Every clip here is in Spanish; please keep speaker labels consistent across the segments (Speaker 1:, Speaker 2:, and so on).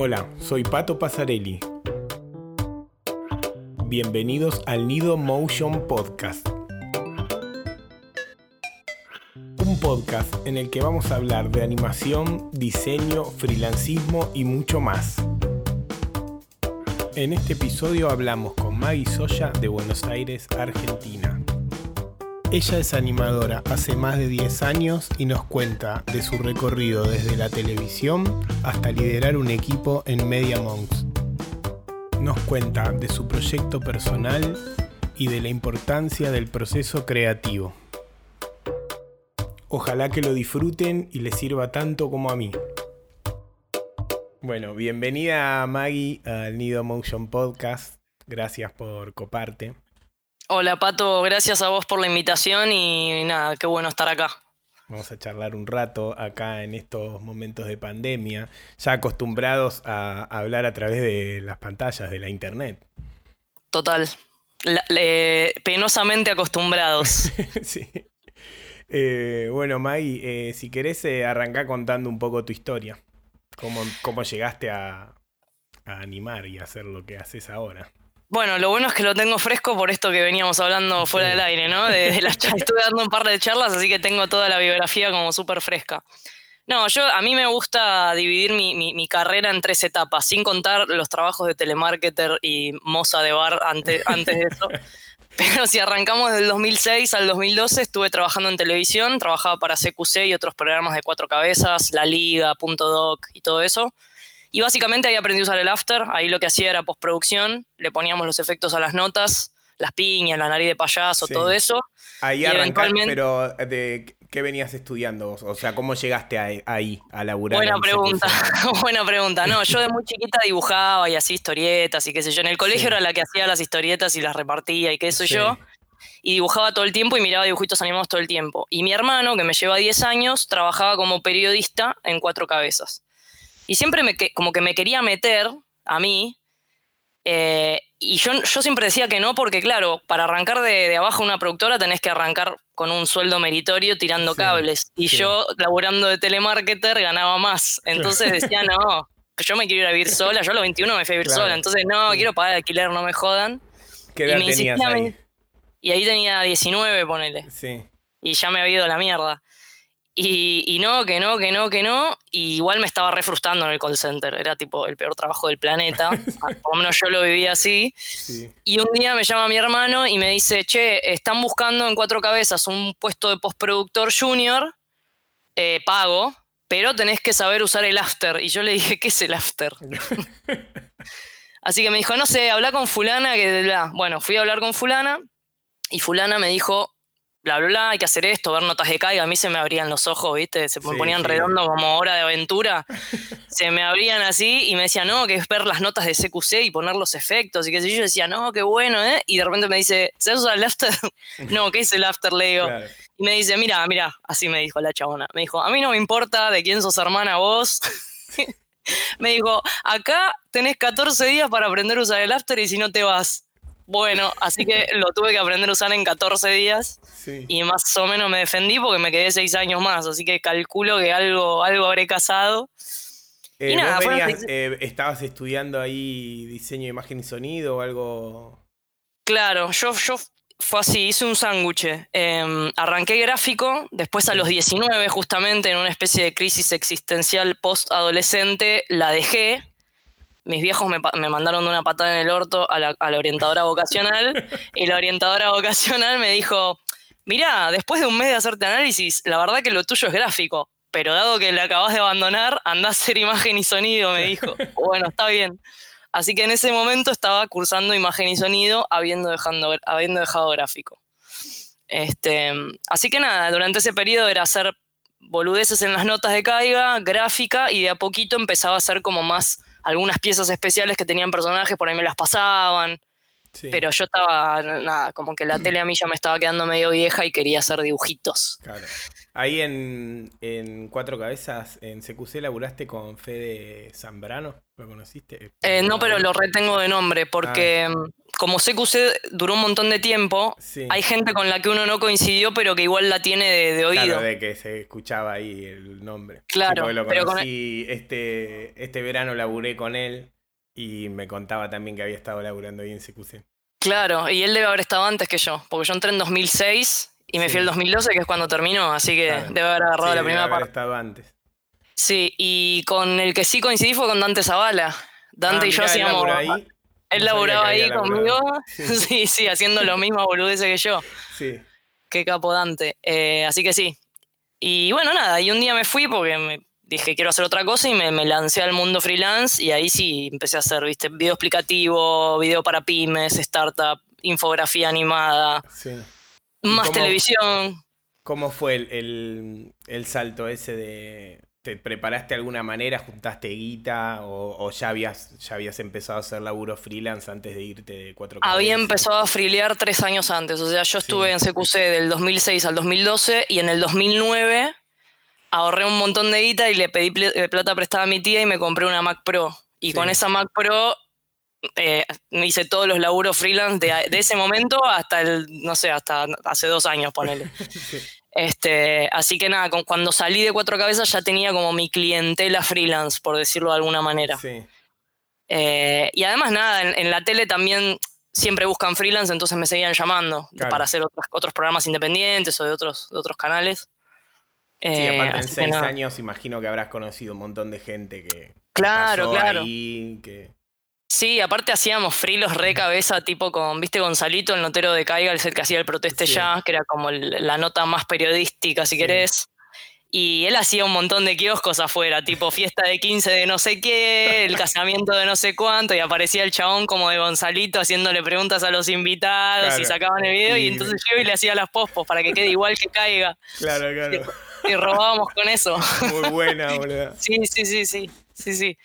Speaker 1: Hola, soy Pato Pasarelli. Bienvenidos al Nido Motion Podcast. Un podcast en el que vamos a hablar de animación, diseño, freelancismo y mucho más. En este episodio hablamos con Maggie Soya de Buenos Aires, Argentina. Ella es animadora hace más de 10 años y nos cuenta de su recorrido desde la televisión hasta liderar un equipo en Media Monks. Nos cuenta de su proyecto personal y de la importancia del proceso creativo. Ojalá que lo disfruten y les sirva tanto como a mí. Bueno, bienvenida Maggie al Nido Motion Podcast. Gracias por coparte.
Speaker 2: Hola Pato, gracias a vos por la invitación y nada, qué bueno estar acá.
Speaker 1: Vamos a charlar un rato acá en estos momentos de pandemia, ya acostumbrados a hablar a través de las pantallas de la internet.
Speaker 2: Total, penosamente acostumbrados.
Speaker 1: sí. Eh, bueno, Maggie, eh, si querés eh, arrancar contando un poco tu historia, cómo, cómo llegaste a, a animar y hacer lo que haces ahora.
Speaker 2: Bueno, lo bueno es que lo tengo fresco por esto que veníamos hablando fuera del aire, ¿no? De, la, estuve dando un par de charlas, así que tengo toda la biografía como súper fresca. No, yo a mí me gusta dividir mi, carrera en tres etapas, sin contar los trabajos de telemarketer y moza de bar antes, antes de eso. Pero si arrancamos del 2006 al 2012, estuve trabajando en televisión, trabajaba para CQC y otros programas de cuatro cabezas, La Liga, Punto Doc y todo eso. Y básicamente ahí aprendí a usar el after, ahí lo que hacía era postproducción, le poníamos los efectos a las notas, las piñas, la nariz de payaso, todo eso.
Speaker 1: Ahí arrancaste, pero ¿de qué venías estudiando? O sea, ¿cómo llegaste ahí, a laburar?
Speaker 2: Buena pregunta, buena pregunta. No, yo de muy chiquita dibujaba y hacía historietas y qué sé yo. En el colegio era la que hacía las historietas y las repartía y qué sé yo. Y dibujaba todo el tiempo y miraba dibujitos animados todo el tiempo. Y mi hermano, que me lleva 10 años, trabajaba como periodista en Cuatro Cabezas. Y siempre me, como que me quería meter a mí. Eh, y yo, yo siempre decía que no, porque claro, para arrancar de, abajo una productora tenés que arrancar con un sueldo meritorio tirando cables. Y yo, laburando de telemarketer, ganaba más. Entonces decía, no, yo me quiero ir a vivir sola. Yo a los 21 me fui a vivir sola. Entonces, no, quiero pagar alquiler, no me jodan.
Speaker 1: ¿Qué edad y tenías ahí?
Speaker 2: Y ahí tenía 19, ponele.
Speaker 1: Sí.
Speaker 2: Y ya me había ido a la mierda. Y, no, que no, que no, que no. Y igual me estaba re frustrando en el call center. Era tipo el peor trabajo del planeta. Por lo menos yo lo vivía así. Y un día me llama mi hermano y me dice, che, están buscando en cuatro cabezas un puesto de postproductor junior, eh, pago, pero tenés que saber usar el after. Y yo le dije, ¿qué es el after? así que me dijo, no sé, habla con fulana. que Bueno, fui a hablar con fulana y fulana me dijo, bla, bla, bla, hay que hacer esto, ver notas de caiga. A mí se me abrían los ojos, ¿viste? Se me ponían redondo como hora de aventura. se me abrían así y me decía, no, que es ver las notas de CQC y poner los efectos. Y que sé yo, decía, no, qué bueno, ¿eh? Y de repente me dice, ¿sabes usar el after? no, ¿qué es el after? Le digo. Y me dice, mira, mira, así me dijo la chabona. Me dijo, a mí no me importa de quién sos hermana vos. me dijo, acá tenés 14 días para aprender a usar el after y si no te vas. Bueno, así que lo tuve que aprender a usar en 14 días y más o menos me defendí porque me quedé 6 años más, así que calculo que algo, algo habré casado.
Speaker 1: y eh, venías, eh, ¿Estabas estudiando ahí diseño de imagen y sonido o algo?
Speaker 2: Claro, yo, yo fue así, hice un sándwich. Em, arranqué gráfico, después a los 19 justamente en una especie de crisis existencial post-adolescente la dejé mis viejos me, mandaron una patada en el orto a la, orientadora vocacional y la orientadora vocacional me dijo, mirá, después de un mes de hacerte análisis, la verdad que lo tuyo es gráfico, pero dado que le acabas de abandonar, andás a hacer imagen y sonido, me dijo. bueno, está bien. Así que en ese momento estaba cursando imagen y sonido habiendo, dejando, habiendo dejado gráfico. Este, así que nada, durante ese periodo era hacer boludeces en las notas de caiga, gráfica, y de a poquito empezaba a hacer como más algunas piezas especiales que tenían personajes, por ahí me las pasaban. Pero yo estaba, nada, como que la tele a mí ya me estaba quedando medio vieja y quería hacer dibujitos.
Speaker 1: Claro. Ahí en, Cuatro Cabezas, en CQC, laburaste con Fede Zambrano, ¿lo conociste?
Speaker 2: Eh, no, pero lo retengo de nombre, porque ah. Como CQC duró un montón de tiempo, hay gente con la que uno no coincidió, pero que igual la tiene de, oído.
Speaker 1: Claro, de que se escuchaba ahí el nombre.
Speaker 2: Claro,
Speaker 1: lo conocí, este, este verano laburé con él y me contaba también que había estado laburando ahí en CQC.
Speaker 2: Claro, y él debe haber estado antes que yo, porque yo entré en 2006 y me fui el 2012, que es cuando terminó, así que debe haber agarrado la primera parte.
Speaker 1: estado antes.
Speaker 2: Sí, y con el que sí coincidí fue con Dante Zavala. Dante ah, y yo hacíamos. Él laburaba ahí conmigo. Sí. sí, haciendo lo mismo boludeces que yo.
Speaker 1: Sí.
Speaker 2: Qué capo Dante. Eh, así que sí. Y bueno, nada, y un día me fui porque me dije quiero hacer otra cosa y me, lancé al mundo freelance y ahí sí empecé a hacer, viste, video explicativo, video para pymes, startup, infografía animada, más televisión.
Speaker 1: ¿Cómo fue el, salto ese de... ¿Te preparaste de alguna manera? ¿Juntaste guita? ¿O, ya, habías, ya habías empezado a hacer laburo freelance antes de irte de cuatro
Speaker 2: Había empezado a frilear tres años antes. O sea, yo estuve en CQC del 2006 al 2012 y en el 2009 ahorré un montón de guita y le pedí eh, plata prestada a mi tía y me compré una Mac Pro. Y con esa Mac Pro eh, hice todos los laburos freelance de, ese momento hasta el, no sé, hasta hace dos años, ponele. Este, así que nada, cuando salí de Cuatro Cabezas ya tenía como mi clientela freelance, por decirlo de alguna manera. Eh, y además nada, en, la tele también siempre buscan freelance, entonces me seguían llamando para hacer otros, otros programas independientes o de otros, de otros canales.
Speaker 1: Sí, eh, aparte en seis años imagino que habrás conocido un montón de gente que
Speaker 2: claro, claro.
Speaker 1: que...
Speaker 2: Sí, aparte hacíamos frilos re cabeza, tipo con, viste, Gonzalito, el notero de Caiga, el que hacía el proteste ya, que era como la nota más periodística, si querés. Y él hacía un montón de kioscos afuera, tipo fiesta de 15 de no sé qué, el casamiento de no sé cuánto, y aparecía el chabón como de Gonzalito haciéndole preguntas a los invitados y sacaban el video, y entonces yo y le hacía las pospos para que quede igual que caiga.
Speaker 1: Claro, claro
Speaker 2: y robábamos con eso.
Speaker 1: Muy buena, boludo.
Speaker 2: Sí, sí, sí, sí, sí, sí.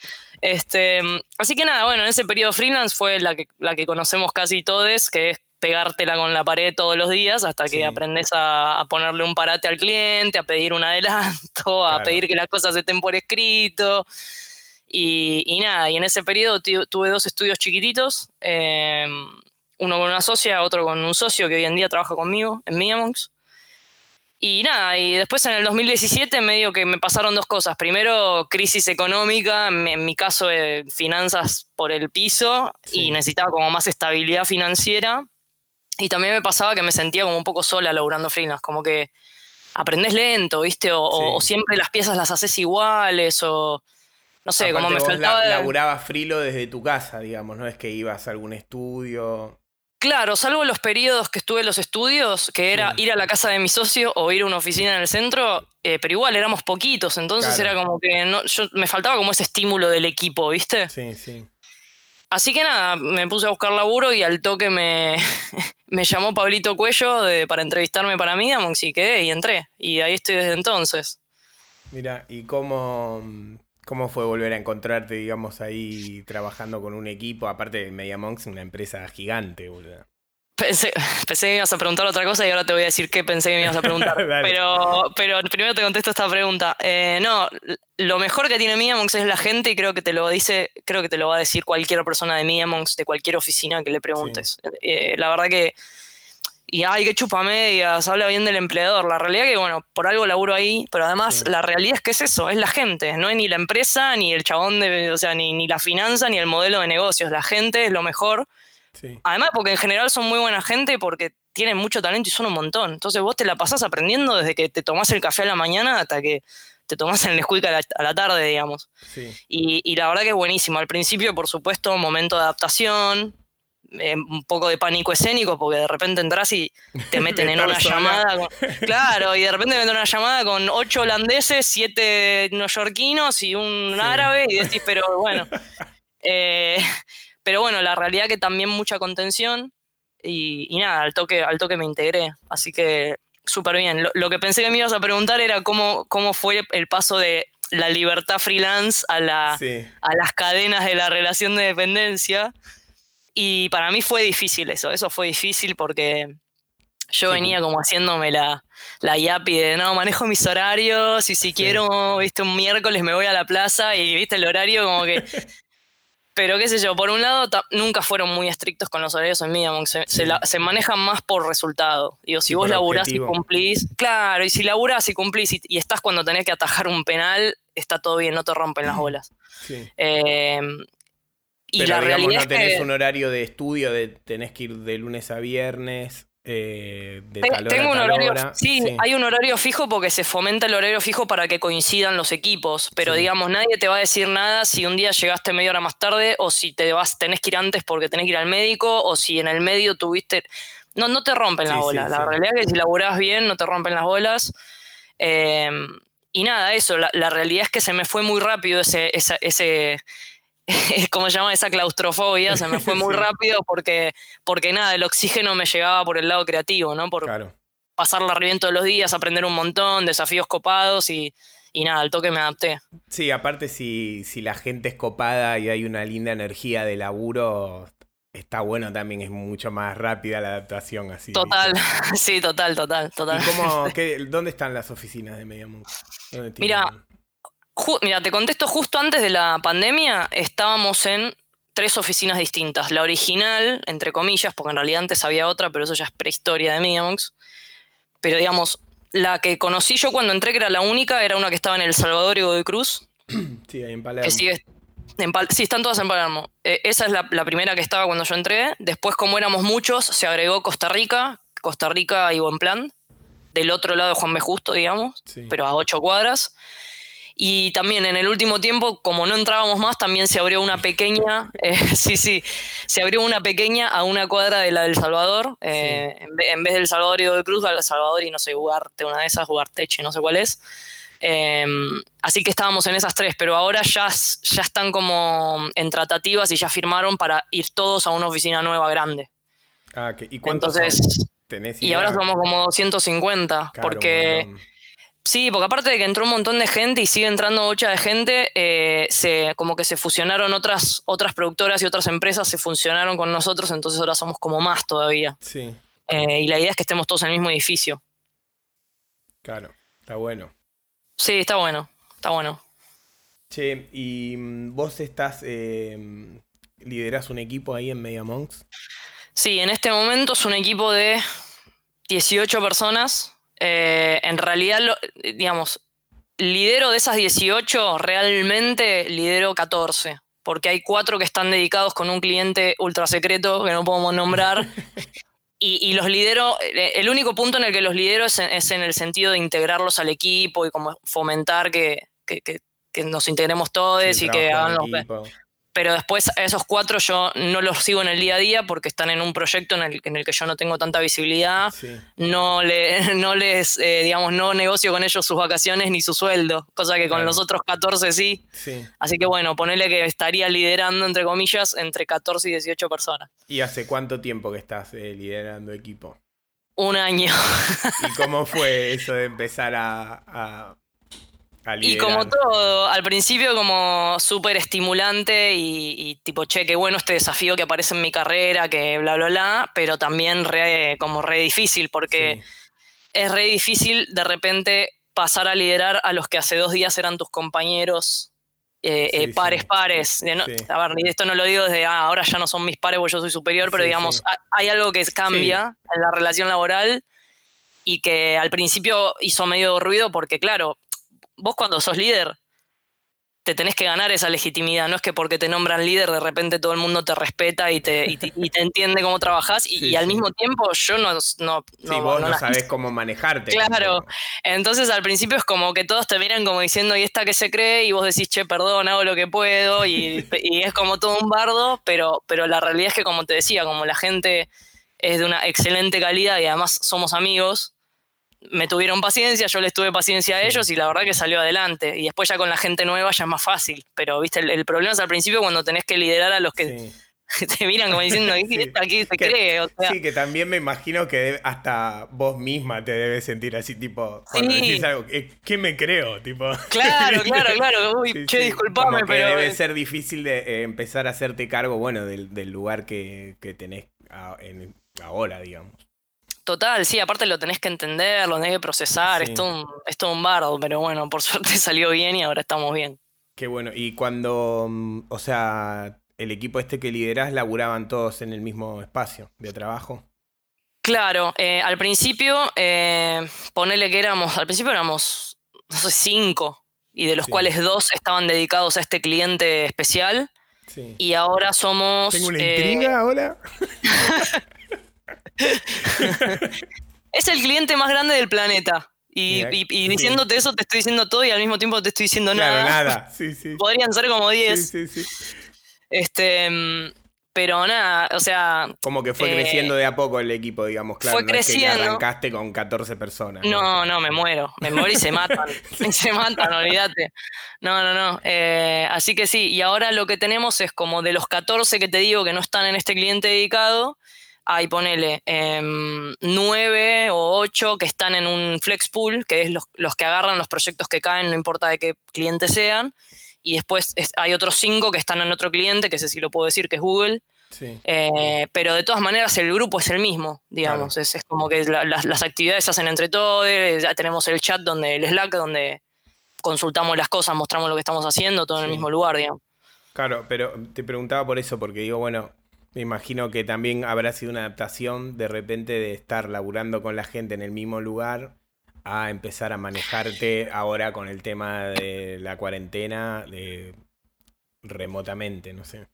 Speaker 2: Este, así que nada, bueno, en ese periodo freelance fue la que, la que conocemos casi todos, que es pegártela con la pared todos los días hasta que aprendes a, ponerle un parate al cliente, a pedir un adelanto, a pedir que las cosas estén por escrito. Y, nada, y en ese periodo tuve dos estudios chiquititos, eh, uno con una socia, otro con un socio que hoy en día trabaja conmigo en Miamonks. Y nada, y después en el 2017 medio que me pasaron dos cosas. Primero, crisis económica, en mi caso de finanzas por el piso, y necesitaba como más estabilidad financiera. Y también me pasaba que me sentía como un poco sola laburando freelance, como que aprendes lento, ¿viste? O, siempre las piezas las haces iguales, o no sé, como me faltaba...
Speaker 1: laburabas frilo desde tu casa, digamos, no es que ibas a algún estudio.
Speaker 2: Claro, salvo los periodos que estuve en los estudios, que era ir a la casa de mi socio o ir a una oficina en el centro, eh, pero igual éramos poquitos, entonces era como que no, yo, me faltaba como ese estímulo del equipo, ¿viste?
Speaker 1: Sí, sí.
Speaker 2: Así que nada, me puse a buscar laburo y al toque me, me llamó Pablito Cuello para entrevistarme para mí, y quedé y entré. Y ahí estoy desde entonces.
Speaker 1: Mira, ¿y cómo, ¿Cómo fue volver a encontrarte, digamos, ahí trabajando con un equipo? Aparte de MediaMonks, una empresa gigante, boludo.
Speaker 2: Pensé, pensé, que me ibas a preguntar otra cosa y ahora te voy a decir qué pensé que me ibas a preguntar. pero, pero primero te contesto esta pregunta. Eh, no, lo mejor que tiene MediaMonks es la gente y creo que te lo dice, creo que te lo va a decir cualquier persona de MediaMonks, de cualquier oficina que le preguntes. Eh, la verdad que y ay, qué chupa medias, habla bien del empleador. La realidad que, bueno, por algo laburo ahí, pero además la realidad es que es eso, es la gente, no es ni la empresa, ni el chabón de, o sea, ni, ni la finanza, ni el modelo de negocios. La gente es lo mejor. Además, porque en general son muy buena gente porque tienen mucho talento y son un montón. Entonces vos te la pasás aprendiendo desde que te tomás el café a la mañana hasta que te tomás el Nesquik a la, a la tarde, digamos. Y, y la verdad que es buenísimo. Al principio, por supuesto, momento de adaptación, eh, un poco de pánico escénico porque de repente entras y te meten en una llamada. claro, y de repente te meten en una llamada con ocho holandeses, siete neoyorquinos y un árabe y decís, pero bueno. Eh, pero bueno, la realidad que también mucha contención y, nada, al toque, al toque me integré. Así que súper bien. Lo, que pensé que me ibas a preguntar era cómo, cómo fue el paso de la libertad freelance a, la, a las cadenas de la relación de dependencia. Y para mí fue difícil eso, eso fue difícil porque yo venía como haciéndome la, la yapi de no, manejo mis horarios y si quiero, viste, un miércoles me voy a la plaza y viste el horario como que. Pero qué sé yo, por un lado nunca fueron muy estrictos con los horarios en Mediamon, se, se, manejan más por resultado. Digo, si vos laburás y cumplís, claro, y si laburás y cumplís y, estás cuando tenés que atajar un penal, está todo bien, no te rompen las bolas. Sí. Eh,
Speaker 1: y Pero, la realidad no tenés un horario de estudio, de tenés que ir de lunes a viernes. Eh, de
Speaker 2: Tengo un horario, Sí, hay un horario fijo porque se fomenta el horario fijo para que coincidan los equipos, pero digamos, nadie te va a decir nada si un día llegaste media hora más tarde o si te vas, tenés que ir antes porque tenés que ir al médico o si en el medio tuviste... No, no te rompen las bolas, la realidad es que si laburás bien no te rompen las bolas. Em, y nada, eso, la, realidad es que se me fue muy rápido ese, ese ¿cómo se llama? Esa claustrofobia se me fue muy rápido porque, porque nada, el oxígeno me llegaba por el lado creativo, ¿no? Por pasar la reviento de los días, aprender un montón, desafíos copados y, nada, al toque me adapté.
Speaker 1: Sí, aparte si, si la gente es copada y hay una linda energía de laburo, está bueno también, es mucho más rápida la adaptación así.
Speaker 2: Total, sí, total, total, total.
Speaker 1: ¿Y cómo, dónde están las oficinas de Mediamont?
Speaker 2: Mira, mira, te contesto, justo antes de la pandemia estábamos en tres oficinas distintas. La original, entre comillas, porque en realidad antes había otra, pero eso ya es prehistoria de Mediamonks. Pero digamos, la que conocí yo cuando entré, que era la única, era una que estaba en El Salvador y Godoy Cruz.
Speaker 1: Sí, ahí en Palermo. sí,
Speaker 2: están todas en Palermo. Eh, esa es la, primera que estaba cuando yo entré. Después, como éramos muchos, se agregó Costa Rica, Costa Rica y Buen Plan, del otro lado de Juan B. Justo, digamos, pero a ocho cuadras. Y también en el último tiempo, como no entrábamos más, también se abrió una pequeña, eh, sí, sí, se abrió una pequeña a una cuadra de la del Salvador, eh, en, vez del Salvador y de Cruz, al Salvador y no sé, Ugarte, una de esas, Ugarteche, no sé cuál es. Em, así que estábamos en esas tres, pero ahora ya, ya están como en tratativas y ya firmaron para ir todos a una oficina nueva grande.
Speaker 1: Ah, ¿y cuántos Entonces,
Speaker 2: tenés Y ahora somos como 250, porque... Sí, porque aparte de que entró un montón de gente y sigue entrando mucha de gente, eh, se, como que se fusionaron otras, otras productoras y otras empresas, se funcionaron con nosotros, entonces ahora somos como más todavía.
Speaker 1: Sí.
Speaker 2: Eh, y la idea es que estemos todos en el mismo edificio.
Speaker 1: Claro, está bueno.
Speaker 2: Sí, está bueno, está bueno.
Speaker 1: Che, ¿y mm, vos estás, eh, liderás un equipo ahí en Media Monks?
Speaker 2: Sí, en este momento es un equipo de 18 personas eh, en realidad, digamos, lidero de esas 18, realmente lidero 14, porque hay cuatro que están dedicados con un cliente ultra secreto que no podemos nombrar. y, los lidero, eh, el único punto en el que los lidero es en, el sentido de integrarlos al equipo y como fomentar que, nos integremos todos y que hagan los pero después a esos cuatro yo no los sigo en el día a día porque están en un proyecto en el, en el que yo no tengo tanta visibilidad, no, le, no les, eh, digamos, no negocio con ellos sus vacaciones ni su sueldo, cosa que con los otros 14 sí. Así que bueno, ponele que estaría liderando, entre comillas, entre 14 y 18 personas.
Speaker 1: ¿Y hace cuánto tiempo que estás eh, liderando equipo?
Speaker 2: Un año.
Speaker 1: ¿Y cómo fue eso de empezar a
Speaker 2: y como todo, al principio como súper estimulante y, tipo, che, qué bueno este desafío que aparece en mi carrera, que bla, bla, bla, pero también re, como re difícil, porque es re difícil de repente pasar a liderar a los que hace dos días eran tus compañeros. Eh, eh, pares, pares. a ver, esto no lo digo desde ah, ahora ya no son mis pares porque yo soy superior, pero digamos, hay algo que cambia en la relación laboral y que al principio hizo medio ruido porque, claro, vos cuando sos líder te tenés que ganar esa legitimidad, no es que porque te nombran líder de repente todo el mundo te respeta y te, y te, entiende cómo trabajás y, al mismo tiempo yo no... no
Speaker 1: sí, vos no, sabés cómo manejarte.
Speaker 2: Claro, entonces al principio es como que todos te miran como diciendo, ¿y esta que se cree? Y vos decís, che, perdón, hago lo que puedo y, y es como todo un bardo, pero, pero la realidad es que como te decía, como la gente es de una excelente calidad y además somos amigos, me tuvieron paciencia, yo les tuve paciencia a ellos y la verdad que salió adelante. Y después ya con la gente nueva ya es más fácil. Pero, viste, el, problema es al principio cuando tenés que liderar a los que te miran como diciendo, ¿qué aquí se cree?
Speaker 1: Sí, que también me imagino que hasta vos misma te debes sentir así, tipo, cuando decís algo, ¿qué me creo? Tipo,
Speaker 2: claro, claro, claro. Uy, che, disculpame, pero.
Speaker 1: Debe ser difícil de eh, empezar a hacerte cargo, bueno, del, lugar que, tenés ahora, digamos.
Speaker 2: Total, sí, aparte lo tenés que entender, lo tenés que procesar, es, todo un, es todo un bardo, pero bueno, por suerte salió bien y ahora estamos bien.
Speaker 1: Qué bueno, y cuando, mm, o sea, el equipo este que liderás laburaban todos en el mismo espacio de trabajo.
Speaker 2: Claro, eh, al principio, eh, ponele que éramos, al principio éramos, no sé, cinco, y de los cuales dos estaban dedicados a este cliente especial. Sí. Y ahora somos...
Speaker 1: Tengo una eh, intriga ahora.
Speaker 2: es el cliente más grande del planeta. Y, diciéndote eso, te estoy diciendo todo y al mismo tiempo te estoy diciendo
Speaker 1: nada.
Speaker 2: Claro,
Speaker 1: nada. Sí, sí.
Speaker 2: Podrían ser como 10. Sí, sí, sí. Este, pero nada, o sea.
Speaker 1: Como que fue eh, creciendo de a poco el equipo, digamos, claro. Fue creciendo. que arrancaste con 14 personas.
Speaker 2: No, no, me muero. Me muero y se matan. se matan, olvídate. No, no, no. Eh, así que sí, y ahora lo que tenemos es como de los 14 que te digo que no están en este cliente dedicado hay, ponele, em, nueve o ocho que están en un flex pool, que es los, que agarran los proyectos que caen, no importa de qué cliente sean. Y después hay otros cinco que están en otro cliente, que sé si lo puedo decir, que es Google. Eh, pero de todas maneras el grupo es el mismo, digamos. Es, como que las, actividades se hacen entre todos, ya tenemos el chat donde, el Slack, donde consultamos las cosas, mostramos lo que estamos haciendo, todo en el mismo lugar, digamos.
Speaker 1: Claro, pero te preguntaba por eso, porque digo, bueno, me imagino que también habrá sido una adaptación de repente de estar laburando con la gente en el mismo lugar a empezar a manejarte ahora con el tema de la cuarentena de remotamente, no sé.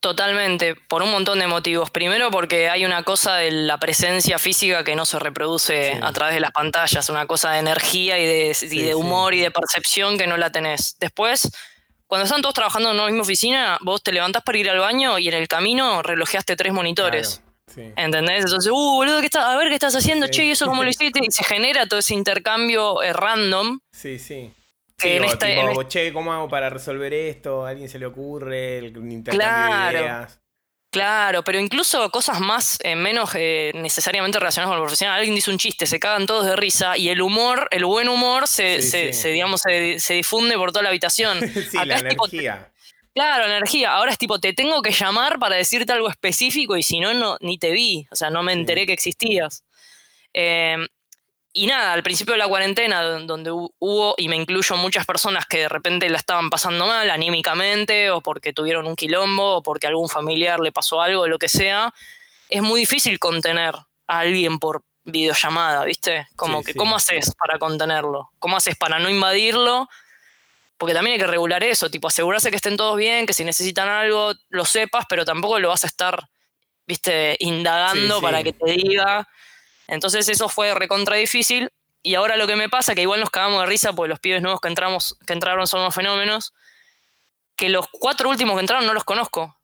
Speaker 2: Totalmente, por un montón de motivos. Primero porque hay una cosa de la presencia física que no se reproduce a través de las pantallas, una cosa de energía y de, y de humor y de percepción que no la tenés. Después, cuando están todos trabajando en una misma oficina, vos te levantás para ir al baño y en el camino relojeaste tres monitores. ¿Entendés? Entonces, uh, boludo, ¿qué a ver qué estás haciendo, che, ¿y eso cómo lo hiciste? Y se genera todo ese intercambio eh, random.
Speaker 1: Sí, sí. Que tipo, che, ¿cómo hago para resolver esto? ¿A alguien se le ocurre? El intercambio claro. de ideas.
Speaker 2: Claro, pero incluso cosas más, eh, menos eh, necesariamente relacionadas con lo profesional. Alguien dice un chiste, se cagan todos de risa y el humor, el buen humor, se, se, digamos, se, difunde por toda la habitación.
Speaker 1: sí, la energía.
Speaker 2: claro, energía. Ahora es tipo, te tengo que llamar para decirte algo específico y si no, no ni te vi. O sea, no me enteré que existías. Eh, y nada, al principio de la cuarentena, donde hubo, y me incluyo muchas personas que de repente la estaban pasando mal anímicamente, o porque tuvieron un quilombo, o porque algún familiar le pasó algo, lo que sea, es muy difícil contener a alguien por videollamada, ¿viste? Como que, ¿cómo haces para contenerlo? ¿Cómo haces para no invadirlo? Porque también hay que regular eso, tipo, asegurarse que estén todos bien, que si necesitan algo lo sepas, pero tampoco lo vas a estar, ¿viste? Indagando para que te diga entonces eso fue recontra difícil. Y ahora lo que me pasa, que igual nos cagamos de risa porque los pibes nuevos que, entramos, que entraron son unos fenómenos, que los cuatro últimos que entraron no los conozco.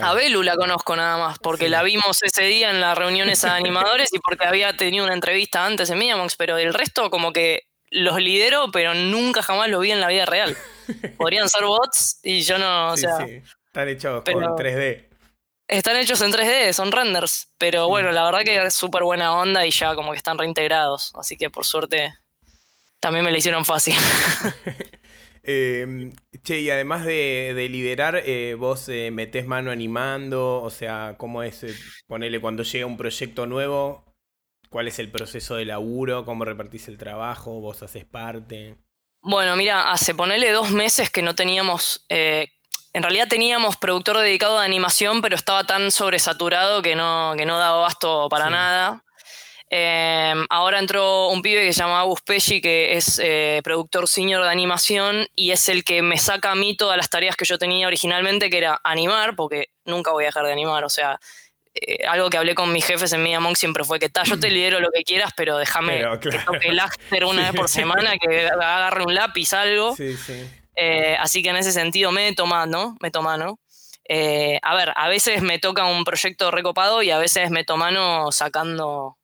Speaker 2: A Belu la conozco nada más, porque la vimos ese día en las reuniones a animadores y porque había tenido una entrevista antes en Mediamox, pero el resto como que los lidero, pero nunca jamás los vi en la vida real. Podrían ser bots y yo no, o sea... Sí.
Speaker 1: Están hechos con 3D.
Speaker 2: Están hechos en 3D, son renders, pero bueno, la verdad que es súper buena onda y ya como que están reintegrados, así que por suerte también me lo hicieron fácil.
Speaker 1: Em, che, y además de, liderar, eh, vos eh, metés mano animando, o sea, ¿cómo es, eh, ponerle cuando llega un proyecto nuevo, cuál es el proceso de laburo, cómo repartís el trabajo, vos haces parte?
Speaker 2: Bueno, mira, hace ponerle dos meses que no teníamos en realidad teníamos productor dedicado a animación, pero estaba tan sobresaturado que no, que no daba basto para nada. Em, ahora entró un pibe que se llama Agus Pesci, que es eh, productor senior de animación y es el que me saca a mí todas las tareas que yo tenía originalmente, que era animar, porque nunca voy a dejar de animar. O sea, eh, algo que hablé con mis jefes en Media Monk siempre fue que yo te lidero lo que quieras, pero déjame que toque el una vez por semana, que agarre un lápiz, algo. Sí, sí. Eh, así que en ese sentido me mano, meto mano. Eh, a ver, a veces me toca un proyecto recopado y a veces meto mano sacando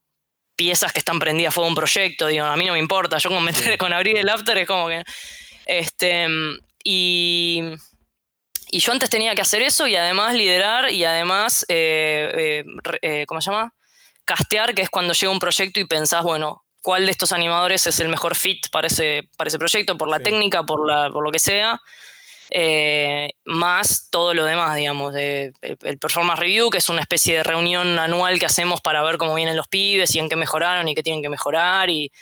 Speaker 2: piezas que están prendidas a fuego un proyecto. Digo, a mí no me importa, yo con, meter, con abrir el after es como que. Este, y, Y yo antes tenía que hacer eso y además liderar y además, eh, ¿cómo se llama? Castear, que es cuando llega un proyecto y pensás, bueno, cuál de estos animadores es el mejor fit para ese, para ese proyecto, por la técnica, por, la, por lo que sea. Eh, más todo lo demás, digamos, de, el, performance review, que es una especie de reunión anual que hacemos para ver cómo vienen los pibes y en qué mejoraron y qué tienen que mejorar y,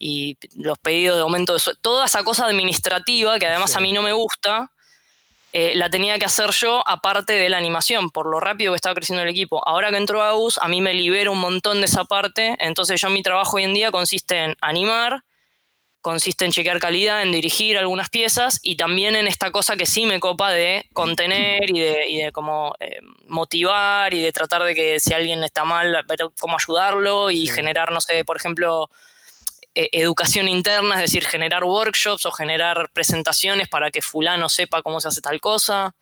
Speaker 2: y los pedidos de aumento de toda esa cosa administrativa que además a mí no me gusta, eh, la tenía que hacer yo aparte de la animación, por lo rápido que estaba creciendo el equipo. Ahora que entró Agus, a mí me libera un montón de esa parte, entonces yo mi trabajo hoy en día consiste en animar, consiste en chequear calidad, en dirigir algunas piezas y también en esta cosa que sí me copa de contener y de, y de como eh, motivar y de tratar de que si alguien está mal, cómo ayudarlo y generar, no sé, por ejemplo, e-, educación interna, es decir, generar workshops o generar presentaciones para que fulano sepa cómo se hace tal cosa.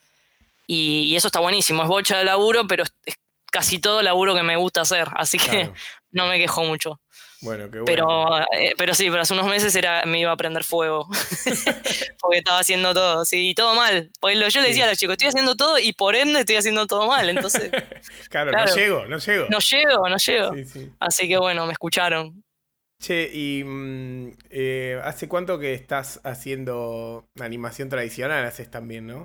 Speaker 2: Y, eso está buenísimo, es bocha de laburo, pero es, casi todo laburo que me gusta hacer, así que no me quejo mucho.
Speaker 1: Bueno, qué bueno.
Speaker 2: Pero, eh, pero sí, pero hace unos meses era, me iba a prender fuego. Porque estaba haciendo todo, sí, todo mal. Porque yo le decía a los chicos, estoy haciendo todo y por ende estoy haciendo todo mal. Entonces.
Speaker 1: claro, no llego, no llego.
Speaker 2: No llego, no llego. Así que bueno, me escucharon.
Speaker 1: Che, ¿y mm, eh, hace cuánto que estás haciendo animación tradicional? Haces también, ¿no?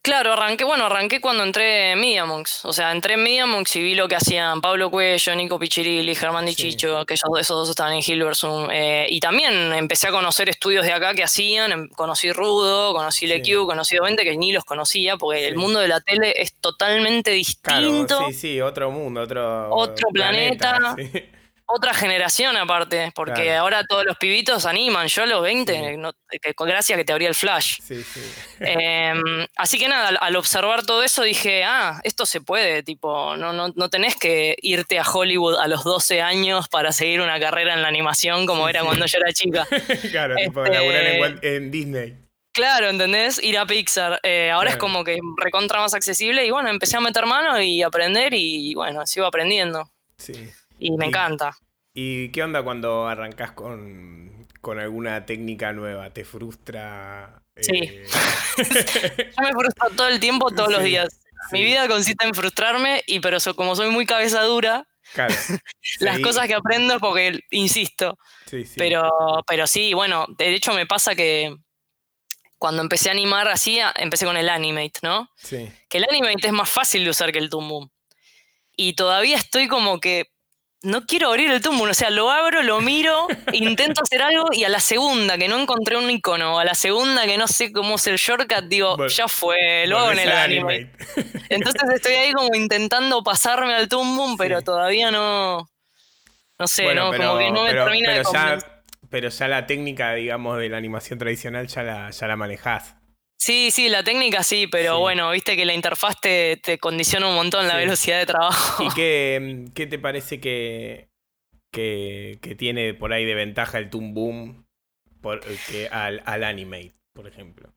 Speaker 2: Claro, arranqué, bueno, arranqué cuando entré en Mediamonks. O sea, entré en Mediamonks y vi lo que hacían Pablo Cuello, Nico Pichirilli, Germán Di Chicho, que esos, esos, dos estaban en Hilversum. Eh, y también empecé a conocer estudios de acá que hacían. Em, conocí Rudo, conocí LeQ, conocí 20 que ni los conocía, porque el mundo de la tele es totalmente distinto.
Speaker 1: sí, sí, otro mundo, otro,
Speaker 2: otro planeta. Otra generación aparte, porque ahora todos los pibitos animan. Yo a los 20, con gracia que te abría el flash. Em, así que nada, al, observar todo eso dije, ah, esto se puede, tipo, no, no, no tenés que irte a Hollywood a los 12 años para seguir una carrera en la animación como era cuando yo era chica.
Speaker 1: claro, tipo, laburar este, en, Disney.
Speaker 2: Claro, ¿entendés? Ir a Pixar. Eh, ahora es como que recontra más accesible y bueno, empecé a meter mano y aprender y bueno, sigo aprendiendo.
Speaker 1: Sí.
Speaker 2: Y me encanta.
Speaker 1: ¿Y qué onda cuando arrancas con, alguna técnica nueva? ¿Te frustra?
Speaker 2: Sí. Eh, Yo me frustro todo el tiempo, todos los días. Mi vida consiste en frustrarme, y pero como soy muy cabeza dura, las cosas que aprendo es porque insisto. Pero, pero sí, bueno, de hecho me pasa que cuando empecé a animar así, empecé con el Animate, ¿no?
Speaker 1: Sí.
Speaker 2: Que el Animate es más fácil de usar que el Toon Y todavía estoy como que no quiero abrir el túmulo, o sea, lo abro, lo miro, intento hacer algo y a la segunda que no encontré un icono, a la segunda que no sé cómo es el shortcut, digo, ya fue, lo hago en el anime. Entonces estoy ahí como intentando pasarme al Toon pero todavía no. No sé, ¿no? como que no me termina
Speaker 1: pero ya, pero ya la técnica, digamos, de la animación tradicional ya la, ya la manejás.
Speaker 2: Sí, sí, la técnica sí, pero bueno, viste que la interfaz te, condiciona un montón la velocidad de trabajo.
Speaker 1: ¿Y qué, qué te parece que, que, tiene por ahí de ventaja el Toon Boom por, que al, al Animate, por ejemplo?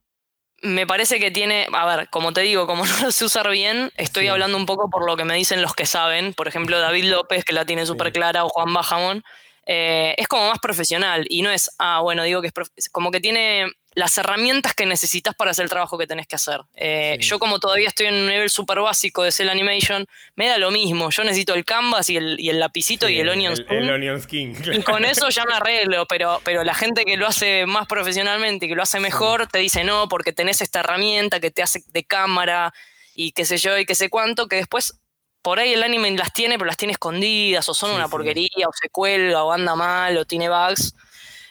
Speaker 2: Me parece que tiene, a ver, como te digo, como no lo sé usar bien, estoy hablando un poco por lo que me dicen los que saben. Por ejemplo, David López, que la tiene súper clara, o Juan Bajamón. Eh, es como más profesional y no es, ah, bueno, digo que es como que tiene las herramientas que necesitas para hacer el trabajo que tenés que hacer. Eh, yo como todavía estoy en un nivel súper básico de Cell Animation, me da lo mismo. Yo necesito el canvas y el, y el lapicito y el Onion Skin.
Speaker 1: El, Onion Skin.
Speaker 2: Y con eso ya me arreglo, pero, pero la gente que lo hace más profesionalmente y que lo hace mejor te dice no, porque tenés esta herramienta que te hace de cámara y qué sé yo y qué sé cuánto, que después por ahí el anime las tiene, pero las tiene escondidas, o son una porquería, o se cuelga, o anda mal, o tiene bugs.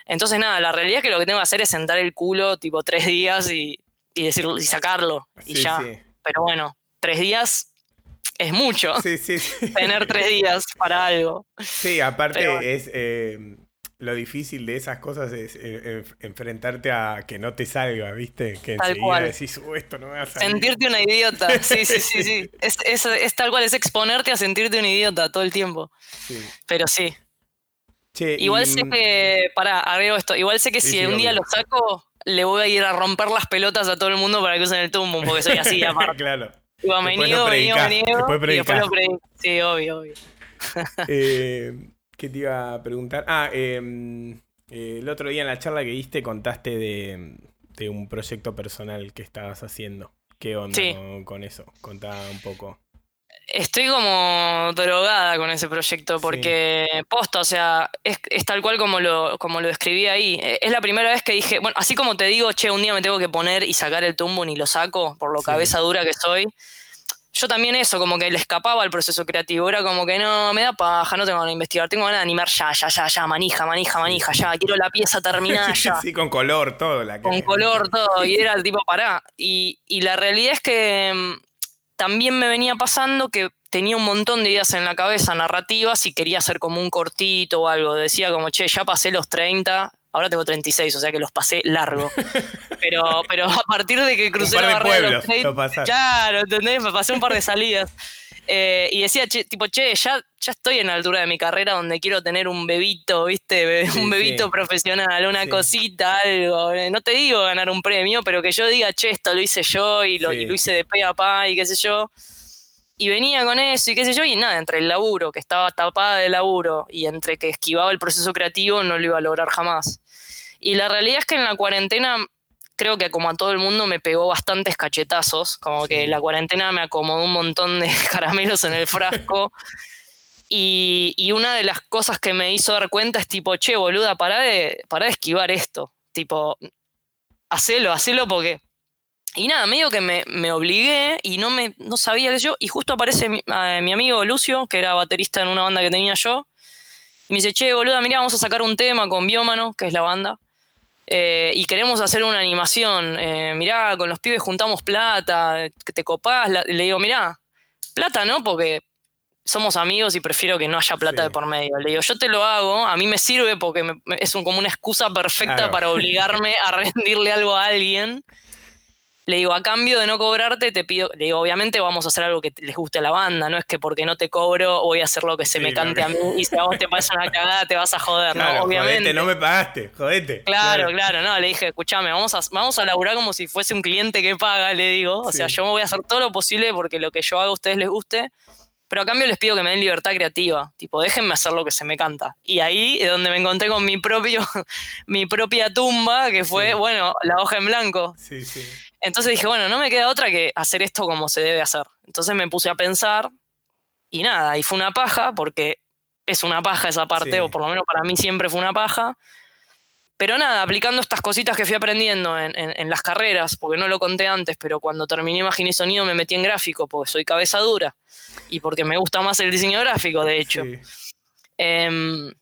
Speaker 2: Entonces, nada, la realidad es que lo que tengo que hacer es sentar el culo tipo tres días y, y, decir, y sacarlo, y ya. Pero bueno, tres días es mucho. Tener tres días para algo.
Speaker 1: Sí, aparte es. Eh, lo difícil de esas cosas es eh, enfrentarte a que no te salga, ¿viste? Que
Speaker 2: tal cual.
Speaker 1: decís, uh, esto no me va a salir.
Speaker 2: Sentirte una idiota. Sí, sí, sí, sí. Es, es, es, tal cual, es exponerte a sentirte un idiota todo el tiempo. Sí. Pero sí. Igual sé mm, que, pará, agrego esto, igual sé que si un día lo saco, le voy a ir a romper las pelotas a todo el mundo para que usen el tumbo, porque soy así, aparte.
Speaker 1: claro.
Speaker 2: Digo, me niego, me niego, me niego, y después lo predico. Sí, obvio, obvio.
Speaker 1: eh, ¿Qué te iba a preguntar? Ah, em, eh, el otro día en la charla que diste contaste de, un proyecto personal que estabas haciendo. ¿Qué onda con, eso? Contá un poco.
Speaker 2: Estoy como drogada con ese proyecto porque posta, o sea, es, tal cual como lo, como lo describí ahí. E, es la primera vez que dije, bueno, así como te digo, che, un día me tengo que poner y sacar el tumbo y lo saco, por lo cabeza dura que soy yo también eso, como que le escapaba al proceso creativo. Era como que no, me da paja, no tengo ganas de investigar, tengo ganas de animar ya, ya, ya, ya, manija, manija, manija, ya, quiero la pieza terminada ya.
Speaker 1: sí, con color, todo. La
Speaker 2: con color, todo. Y era el tipo, pará. Y, y la realidad es que mm, también me venía pasando que tenía un montón de ideas en la cabeza, narrativas, y quería hacer como un cortito o algo. Decía como, che, ya pasé los 30, Ahora tengo 36, o sea que los pasé largo. Pero, pero a partir de que crucé la barrera de los 30, claro, ¿entendés? Me pasé un par de salidas. Eh, y decía, tipo, che, ya, ya estoy en la altura de mi carrera donde quiero tener un bebito, ¿viste? un bebito profesional, una cosita, algo. Eh, no te digo ganar un premio, pero que yo diga, che, esto lo hice yo y lo, y lo hice de pe a pa y qué sé yo. Y venía con eso y qué sé yo, y nada, entre el laburo, que estaba tapada de laburo, y entre que esquivaba el proceso creativo, no lo iba a lograr jamás. Y la realidad es que en la cuarentena, creo que como a todo el mundo me pegó bastantes cachetazos, como que la cuarentena me acomodó un montón de caramelos en el frasco. y, y, una de las cosas que me hizo dar cuenta es tipo, che, boluda, para de, para de esquivar esto. Tipo, hacelo, hacelo porque y nada, medio que me, me, obligué y no, me, no sabía que yo. Y justo aparece mi, mi, amigo Lucio, que era baterista en una banda que tenía yo. Y me dice, che, boluda, mira, vamos a sacar un tema con Biómano, que es la banda. Eh, y queremos hacer una animación. Eh, mirá, con los pibes juntamos plata, que te copás. le digo, mirá, plata no, porque somos amigos y prefiero que no haya plata de por medio. Le digo, yo te lo hago, a mí me sirve porque es un, como una excusa perfecta para obligarme a rendirle algo a alguien. Le digo, a cambio de no cobrarte, te pido, le digo, obviamente vamos a hacer algo que les guste a la banda, no es que porque no te cobro voy a hacer lo que se me cante a mí y si a vos te pasa una cagada te vas a joder, ¿no? Obviamente.
Speaker 1: no me pagaste, jodete.
Speaker 2: Claro, claro, no, le dije, escúchame, vamos a, vamos a laburar como si fuese un cliente que paga, le digo, o sea, yo voy a hacer todo lo posible porque lo que yo haga a ustedes les guste, pero a cambio les pido que me den libertad creativa, tipo, déjenme hacer lo que se me canta. Y ahí es donde me encontré con mi propio, mi propia tumba, que fue, bueno, la hoja en blanco.
Speaker 1: Sí, sí.
Speaker 2: Entonces dije, bueno, no me queda otra que hacer esto como se debe hacer. Entonces me puse a pensar y nada, y fue una paja, porque es una paja esa parte, o por lo menos para mí siempre fue una paja. Pero nada, aplicando estas cositas que fui aprendiendo en, las carreras, porque no lo conté antes, pero cuando terminé imagen y sonido me metí en gráfico, porque soy cabeza dura y porque me gusta más el diseño gráfico, de hecho. Em,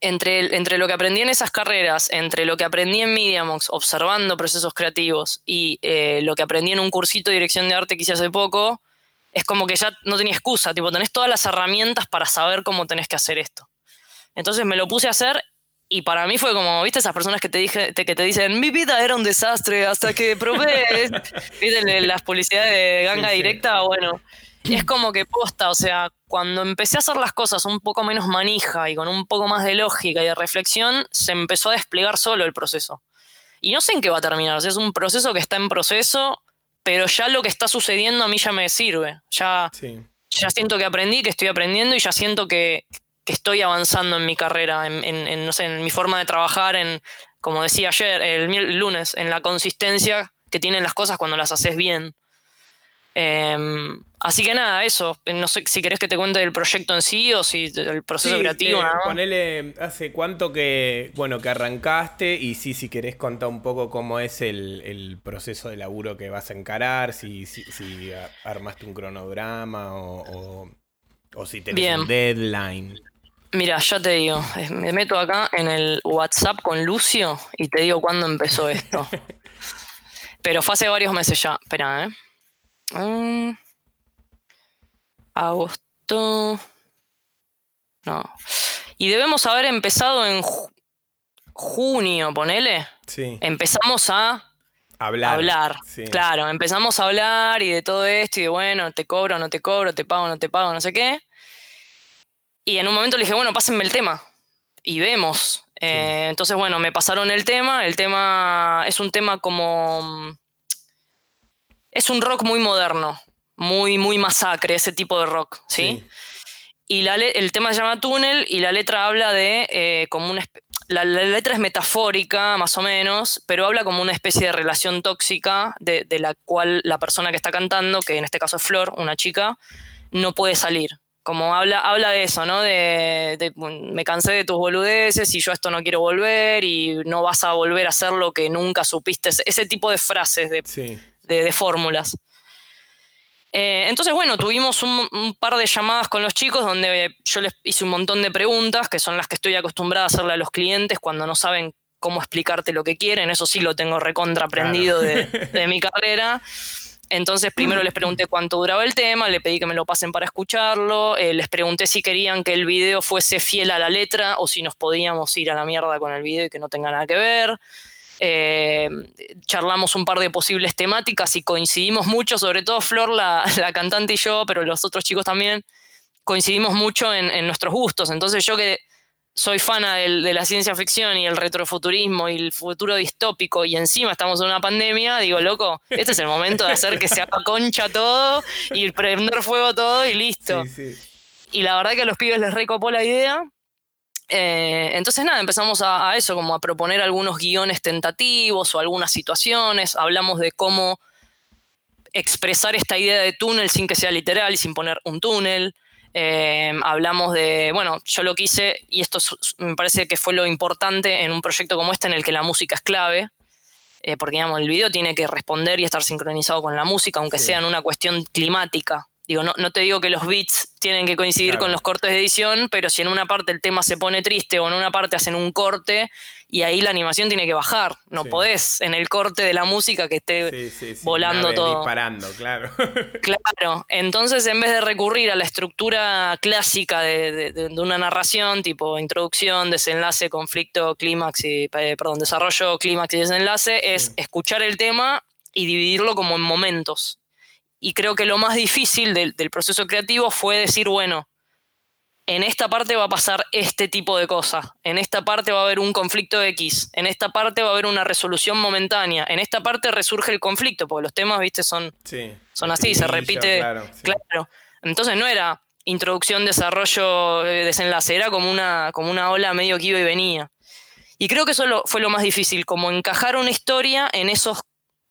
Speaker 2: entre, lo que aprendí en esas carreras, entre lo que aprendí en MediaMox observando procesos creativos y eh, lo que aprendí en un cursito de dirección de arte que hice hace poco, es como que ya no tenía excusa, tipo, tenés todas las herramientas para saber cómo tenés que hacer esto. Entonces me lo puse a hacer y para mí fue como, ¿viste esas personas que te, dije, que te dicen, mi vida era un desastre hasta que probé, ¿viste las publicidades de ganga directa? Bueno, es como que posta, o sea, cuando empecé a hacer las cosas un poco menos manija y con un poco más de lógica y de reflexión, se empezó a desplegar solo el proceso. Y no sé en qué va a terminar, es un proceso que está en proceso, pero ya lo que está sucediendo a mí ya me sirve. Ya, ya siento que aprendí, que estoy aprendiendo y ya siento que, estoy avanzando en mi carrera, en, no sé, en mi forma de trabajar, en, como decía ayer, el lunes, en la consistencia que tienen las cosas cuando las haces bien. Em, así que nada, eso. No sé si querés que te cuente del proyecto en sí o si del proceso creativo. Eh,
Speaker 1: Ponele, ¿hace cuánto que, bueno, que arrancaste? Y sí, si querés contar un poco cómo es el, proceso de laburo que vas a encarar, si, si, armaste un cronograma o, o, si tenés un deadline.
Speaker 2: Mira, ya te digo, me meto acá en el WhatsApp con Lucio y te digo cuándo empezó esto. Pero fue hace varios meses ya. Espera, ¿eh? Mm. agosto. No. Y debemos haber empezado en junio, ponele.
Speaker 1: Sí.
Speaker 2: Empezamos a
Speaker 1: hablar.
Speaker 2: hablar. Claro, empezamos a hablar y de todo esto y de bueno, te cobro, no te cobro, te pago, no te pago, no sé qué. Y en un momento le dije, bueno, pásenme el tema y vemos. Eh, entonces, bueno, me pasaron el tema. El tema es un tema como es un rock muy moderno, muy, muy masacre, ese tipo de rock, ¿sí? Y la el tema se llama Túnel y la letra habla de eh, como un... la, letra es metafórica, más o menos, pero habla como una especie de relación tóxica de, la cual la persona que está cantando, que en este caso es Flor, una chica, no puede salir. Como habla, habla de eso, ¿no? De, me cansé de tus boludeces y yo esto no quiero volver y no vas a volver a hacer lo que nunca supiste. Ese tipo de frases, de, de fórmulas. Eh, entonces, bueno, tuvimos un, par de llamadas con los chicos donde yo les hice un montón de preguntas, que son las que estoy acostumbrada a hacerle a los clientes cuando no saben cómo explicarte lo que quieren. Eso sí lo tengo recontra aprendido de, mi carrera. Entonces, primero les pregunté cuánto duraba el tema, le pedí que me lo pasen para escucharlo, eh, les pregunté si querían que el video fuese fiel a la letra o si nos podíamos ir a la mierda con el video y que no tenga nada que ver. Eh, charlamos un par de posibles temáticas y coincidimos mucho, sobre todo Flor, la, cantante y yo, pero los otros chicos también, coincidimos mucho en, nuestros gustos. Entonces yo que soy fana de la ciencia ficción y el retrofuturismo y el futuro distópico y encima estamos en una pandemia, digo, loco, este es el momento de hacer que se haga concha todo y prender fuego todo y listo. Y la verdad que a los pibes les recopó la idea eh, entonces nada, empezamos a, eso, como a proponer algunos guiones tentativos o algunas situaciones, hablamos de cómo expresar esta idea de túnel sin que sea literal y sin poner un túnel. Eh, hablamos de, bueno, yo lo quise, y esto me parece que fue lo importante en un proyecto como este en el que la música es clave, eh, porque digamos, el video tiene que responder y estar sincronizado con la música, aunque sea en una cuestión climática. Digo, no, no, te digo que los beats tienen que coincidir con los cortes de edición, pero si en una parte el tema se pone triste o en una parte hacen un corte y ahí la animación tiene que bajar. No podés en el corte de la música que esté volando todo.
Speaker 1: Disparando, claro.
Speaker 2: claro. Entonces, en vez de recurrir a la estructura clásica de, una narración, tipo introducción, desenlace, conflicto, clímax y, eh, perdón, desarrollo, clímax y desenlace, es escuchar el tema y dividirlo como en momentos y creo que lo más difícil del, proceso creativo fue decir, bueno, en esta parte va a pasar este tipo de cosas, en esta parte va a haber un conflicto X, en esta parte va a haber una resolución momentánea, en esta parte resurge el conflicto, porque los temas, viste, son, son así, se repite. Claro, claro, Entonces no era introducción, desarrollo, eh, desenlace, era como una, como una ola medio que iba y venía. Y creo que eso fue lo más difícil, como encajar una historia en esos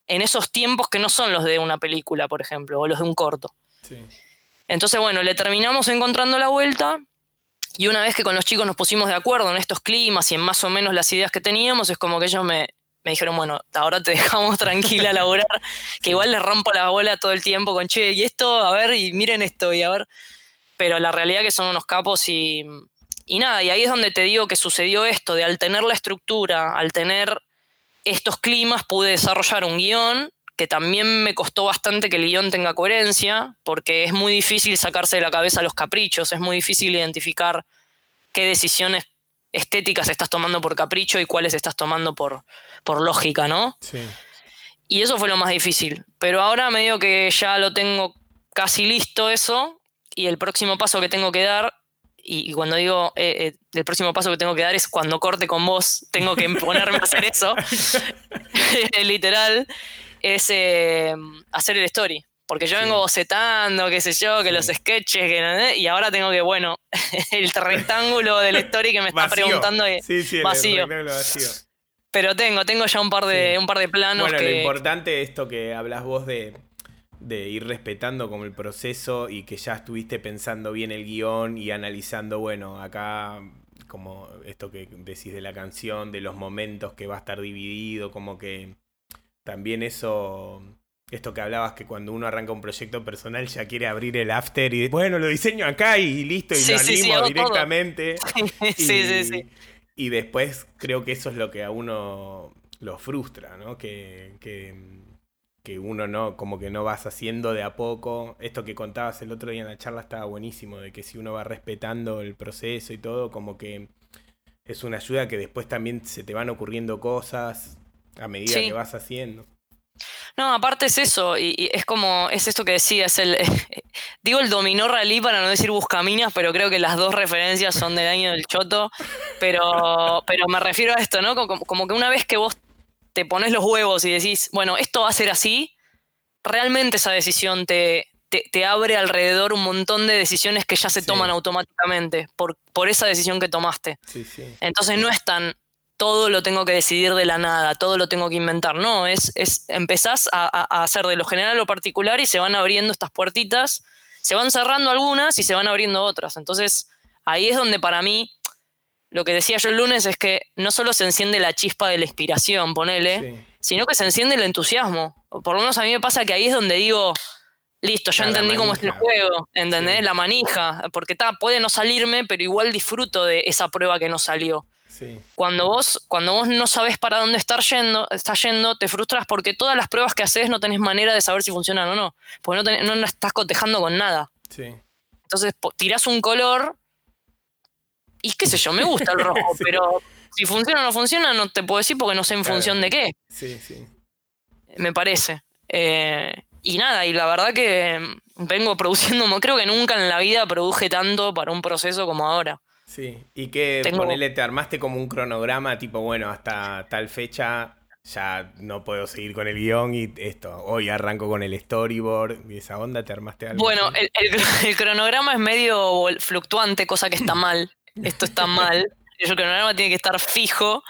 Speaker 2: en esos tiempos que no son los de una película, por ejemplo, o los de un corto. Entonces, bueno, le terminamos encontrando la vuelta y una vez que con los chicos nos pusimos de acuerdo en estos climas y en más o menos las ideas que teníamos, es como que ellos me, dijeron, bueno, ahora te dejamos tranquila a laburar, que igual les rompo la bola todo el tiempo con, che, y esto, a ver, y miren esto, y a ver. Pero la realidad es que son unos capos y, y nada, y ahí es donde te digo que sucedió esto, de al tener la estructura, al tener estos climas pude desarrollar un guion que también me costó bastante que el guion tenga coherencia, porque es muy difícil sacarse de la cabeza los caprichos, es muy difícil identificar qué decisiones estéticas estás tomando por capricho y cuáles estás tomando por, por lógica, ¿no? Sí. Y eso fue lo más difícil. Pero ahora medio que ya lo tengo casi listo eso, y el próximo paso que tengo que dar y, cuando digo eh, eh, el próximo paso que tengo que dar es cuando corte con vos, tengo que ponerme a hacer eso, literal, es eh, hacer el story. Porque yo vengo bocetando, qué sé yo, que los sketches, que, y ahora tengo que, bueno, el rectángulo del story que me está preguntando es vacío. Pero tengo, tengo ya un par de, un par de planos.
Speaker 1: Bueno, lo importante es esto que hablas vos de de ir respetando como el proceso y que ya estuviste pensando bien el guion y analizando, bueno, acá como esto que decís de la canción, de los momentos que va a estar dividido, como que también eso, esto que hablabas que cuando uno arranca un proyecto personal ya quiere abrir el after y bueno, lo diseño acá y listo, y lo animo directamente. sí, sí, sí. Y después creo que eso es lo que a uno lo frustra, ¿no? que que uno no, como que no vas haciendo de a poco. Esto que contabas el otro día en la charla estaba buenísimo, de que si uno va respetando el proceso y todo, como que es una ayuda que después también se te van ocurriendo cosas a medida que vas haciendo.
Speaker 2: No, aparte es eso, y, es como, es esto que decías, el, digo el dominó rally para no decir buscaminas, pero creo que las dos referencias son del año del choto, pero, pero me refiero a esto, ¿no? como que una vez que vos te pones los huevos y decís, bueno, esto va a ser así, realmente esa decisión te, te, abre alrededor un montón de decisiones que ya se toman automáticamente por, por esa decisión que tomaste. Entonces no es tan todo lo tengo que decidir de la nada, todo lo tengo que inventar. No, es, es empezás a, a hacer de lo general lo particular y se van abriendo estas puertitas, se van cerrando algunas y se van abriendo otras. Entonces, ahí es donde para mí, lo que decía yo el lunes es que no solo se enciende la chispa de la inspiración, ponele, sino que se enciende el entusiasmo. Por lo menos a mí me pasa que ahí es donde digo, listo, ya entendí cómo es el juego, ¿entendés? La manija, porque puede no salirme, pero igual disfruto de esa prueba que no salió. Cuando, vos, cuando vos no sabes para dónde estar yendo, estás yendo, te frustras porque todas las pruebas que haces no tenés manera de saber si funcionan o no. Porque no, no, estás cotejando con nada. Entonces tirás un color y qué sé yo, me gusta el rojo, pero si funciona o no funciona no te puedo decir porque no sé en función de qué.
Speaker 1: Sí, sí.
Speaker 2: Me parece. Eh, y nada, y la verdad que vengo produciendo, creo que nunca en la vida produje tanto para un proceso como ahora.
Speaker 1: Sí, y que ponele, te armaste como un cronograma, tipo, bueno, hasta tal fecha ya no puedo seguir con el guion y esto, hoy arranco con el storyboard y esa onda, ¿te armaste algo?
Speaker 2: Bueno, el, cronograma es medio fluctuante, cosa que está mal. Esto está mal. El cronograma tiene que estar fijo.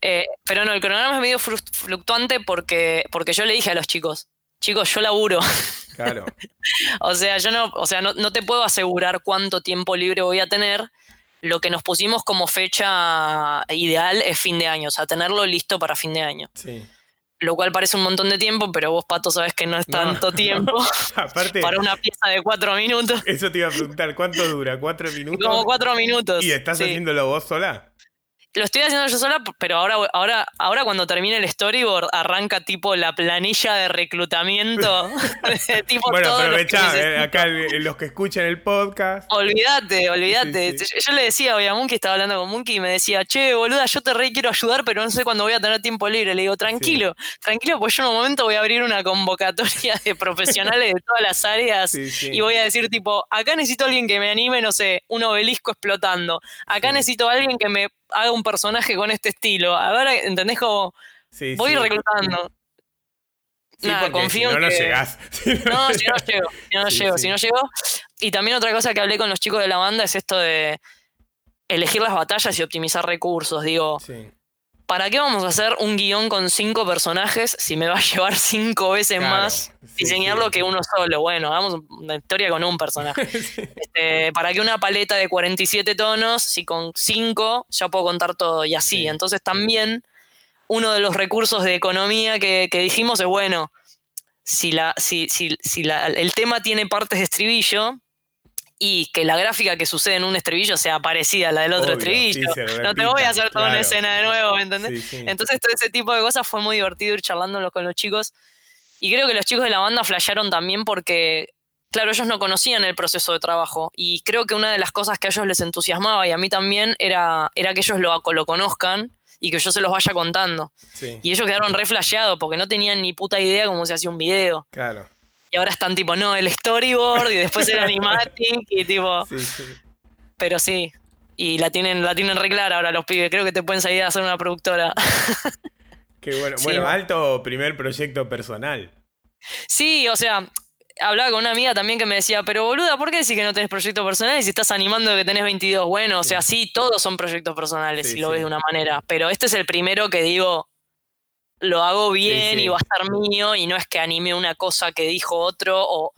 Speaker 2: Eh, pero no, el cronograma es medio fluctuante porque, porque yo le dije a los chicos, chicos, yo laburo.
Speaker 1: Claro.
Speaker 2: o sea, yo no, o sea, no, te puedo asegurar cuánto tiempo libre voy a tener. Lo que nos pusimos como fecha ideal es fin de año, o sea, tenerlo listo para fin de año.
Speaker 1: Sí.
Speaker 2: Lo cual parece un montón de tiempo, pero vos, Pato, sabes que no es tanto tiempo
Speaker 1: Aparte,
Speaker 2: para una pieza de cuatro minutos.
Speaker 1: Eso te iba a preguntar, ¿cuánto dura? ¿Cuatro minutos?
Speaker 2: Como cuatro minutos.
Speaker 1: ¿Y estás haciéndolo vos sola?
Speaker 2: Lo estoy haciendo yo sola, pero ahora, ahora, ahora cuando termine el storyboard arranca tipo la planilla de reclutamiento.
Speaker 1: tipo bueno, aprovechá, eh, acá los que escuchan el podcast.
Speaker 2: Olvídate, olvídate. Yo le decía hoy a Monkey, estaba hablando con Monkey y me decía, che, boluda, yo te re quiero ayudar, pero no sé cuándo voy a tener tiempo libre. Le digo, tranquilo, tranquilo, pues yo en un momento voy a abrir una convocatoria de profesionales de todas las áreas y voy a decir tipo, acá necesito alguien que me anime, no sé, un obelisco explotando. Acá necesito alguien que me haga un personaje con este estilo. A ver, ¿entendés cómo? voy reclutando.
Speaker 1: Nada, confío si no, no llegás.
Speaker 2: no, si no llego, si no llego, si no llego. Y también otra cosa que hablé con los chicos de la banda es esto de elegir las batallas y optimizar recursos. Digo, ¿para qué vamos a hacer un guion con cinco personajes si me va a llevar cinco veces más diseñarlo que uno solo? Bueno, hagamos una historia con un personaje. Este, ¿Para qué una paleta de 47 tonos si con cinco ya puedo contar todo? Y así. Entonces también uno de los recursos de economía que, dijimos es, bueno, si, la, si, si, si el tema tiene partes de estribillo, y que la gráfica que sucede en un estribillo sea parecida a la del otro estribillo. no te voy a hacer toda una escena de nuevo, ¿me entendés? Entonces todo ese tipo de cosas fue muy divertido ir charlándolo con los chicos. Y creo que los chicos de la banda flashearon también porque, claro, ellos no conocían el proceso de trabajo. Y creo que una de las cosas que a ellos les entusiasmaba y a mí también era, era que ellos lo, lo conozcan y que yo se los vaya contando. Y ellos quedaron re flasheados porque no tenían ni puta idea cómo se hacía un video.
Speaker 1: Claro.
Speaker 2: Y ahora están tipo, no, el storyboard y después el animatic y tipo. Sí, sí. Pero sí. Y la tienen, la tienen re clara ahora los pibes. Creo que te pueden salir a hacer una productora.
Speaker 1: Qué bueno. Bueno, alto primer proyecto personal.
Speaker 2: Sí, o sea, hablaba con una amiga también que me decía, pero boluda, ¿por qué decís que no tenés proyectos personales si estás animando que tenés 22? Bueno, o sea, sí, todos son proyectos personales, si lo ves de una manera, pero este es el primero que digo, lo hago bien y va a estar mío y no es que anime una cosa que dijo otro o,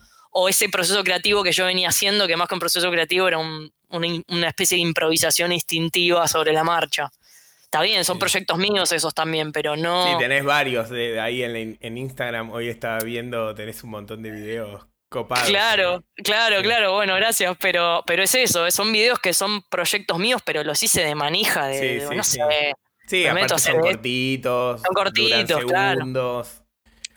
Speaker 2: ese proceso creativo que yo venía haciendo, que más que un proceso creativo era una especie de improvisación instintiva sobre la marcha. Está bien, son proyectos míos esos también, pero no...
Speaker 1: Sí, tenés varios de, ahí en, Instagram, hoy estaba viendo, tenés un montón de videos copados.
Speaker 2: Claro, claro, claro, bueno, gracias, pero, pero es eso, son videos que son proyectos míos, pero los hice de manija, de, no sé,
Speaker 1: Sí, aparte son cortitos.
Speaker 2: Son cortitos, claro.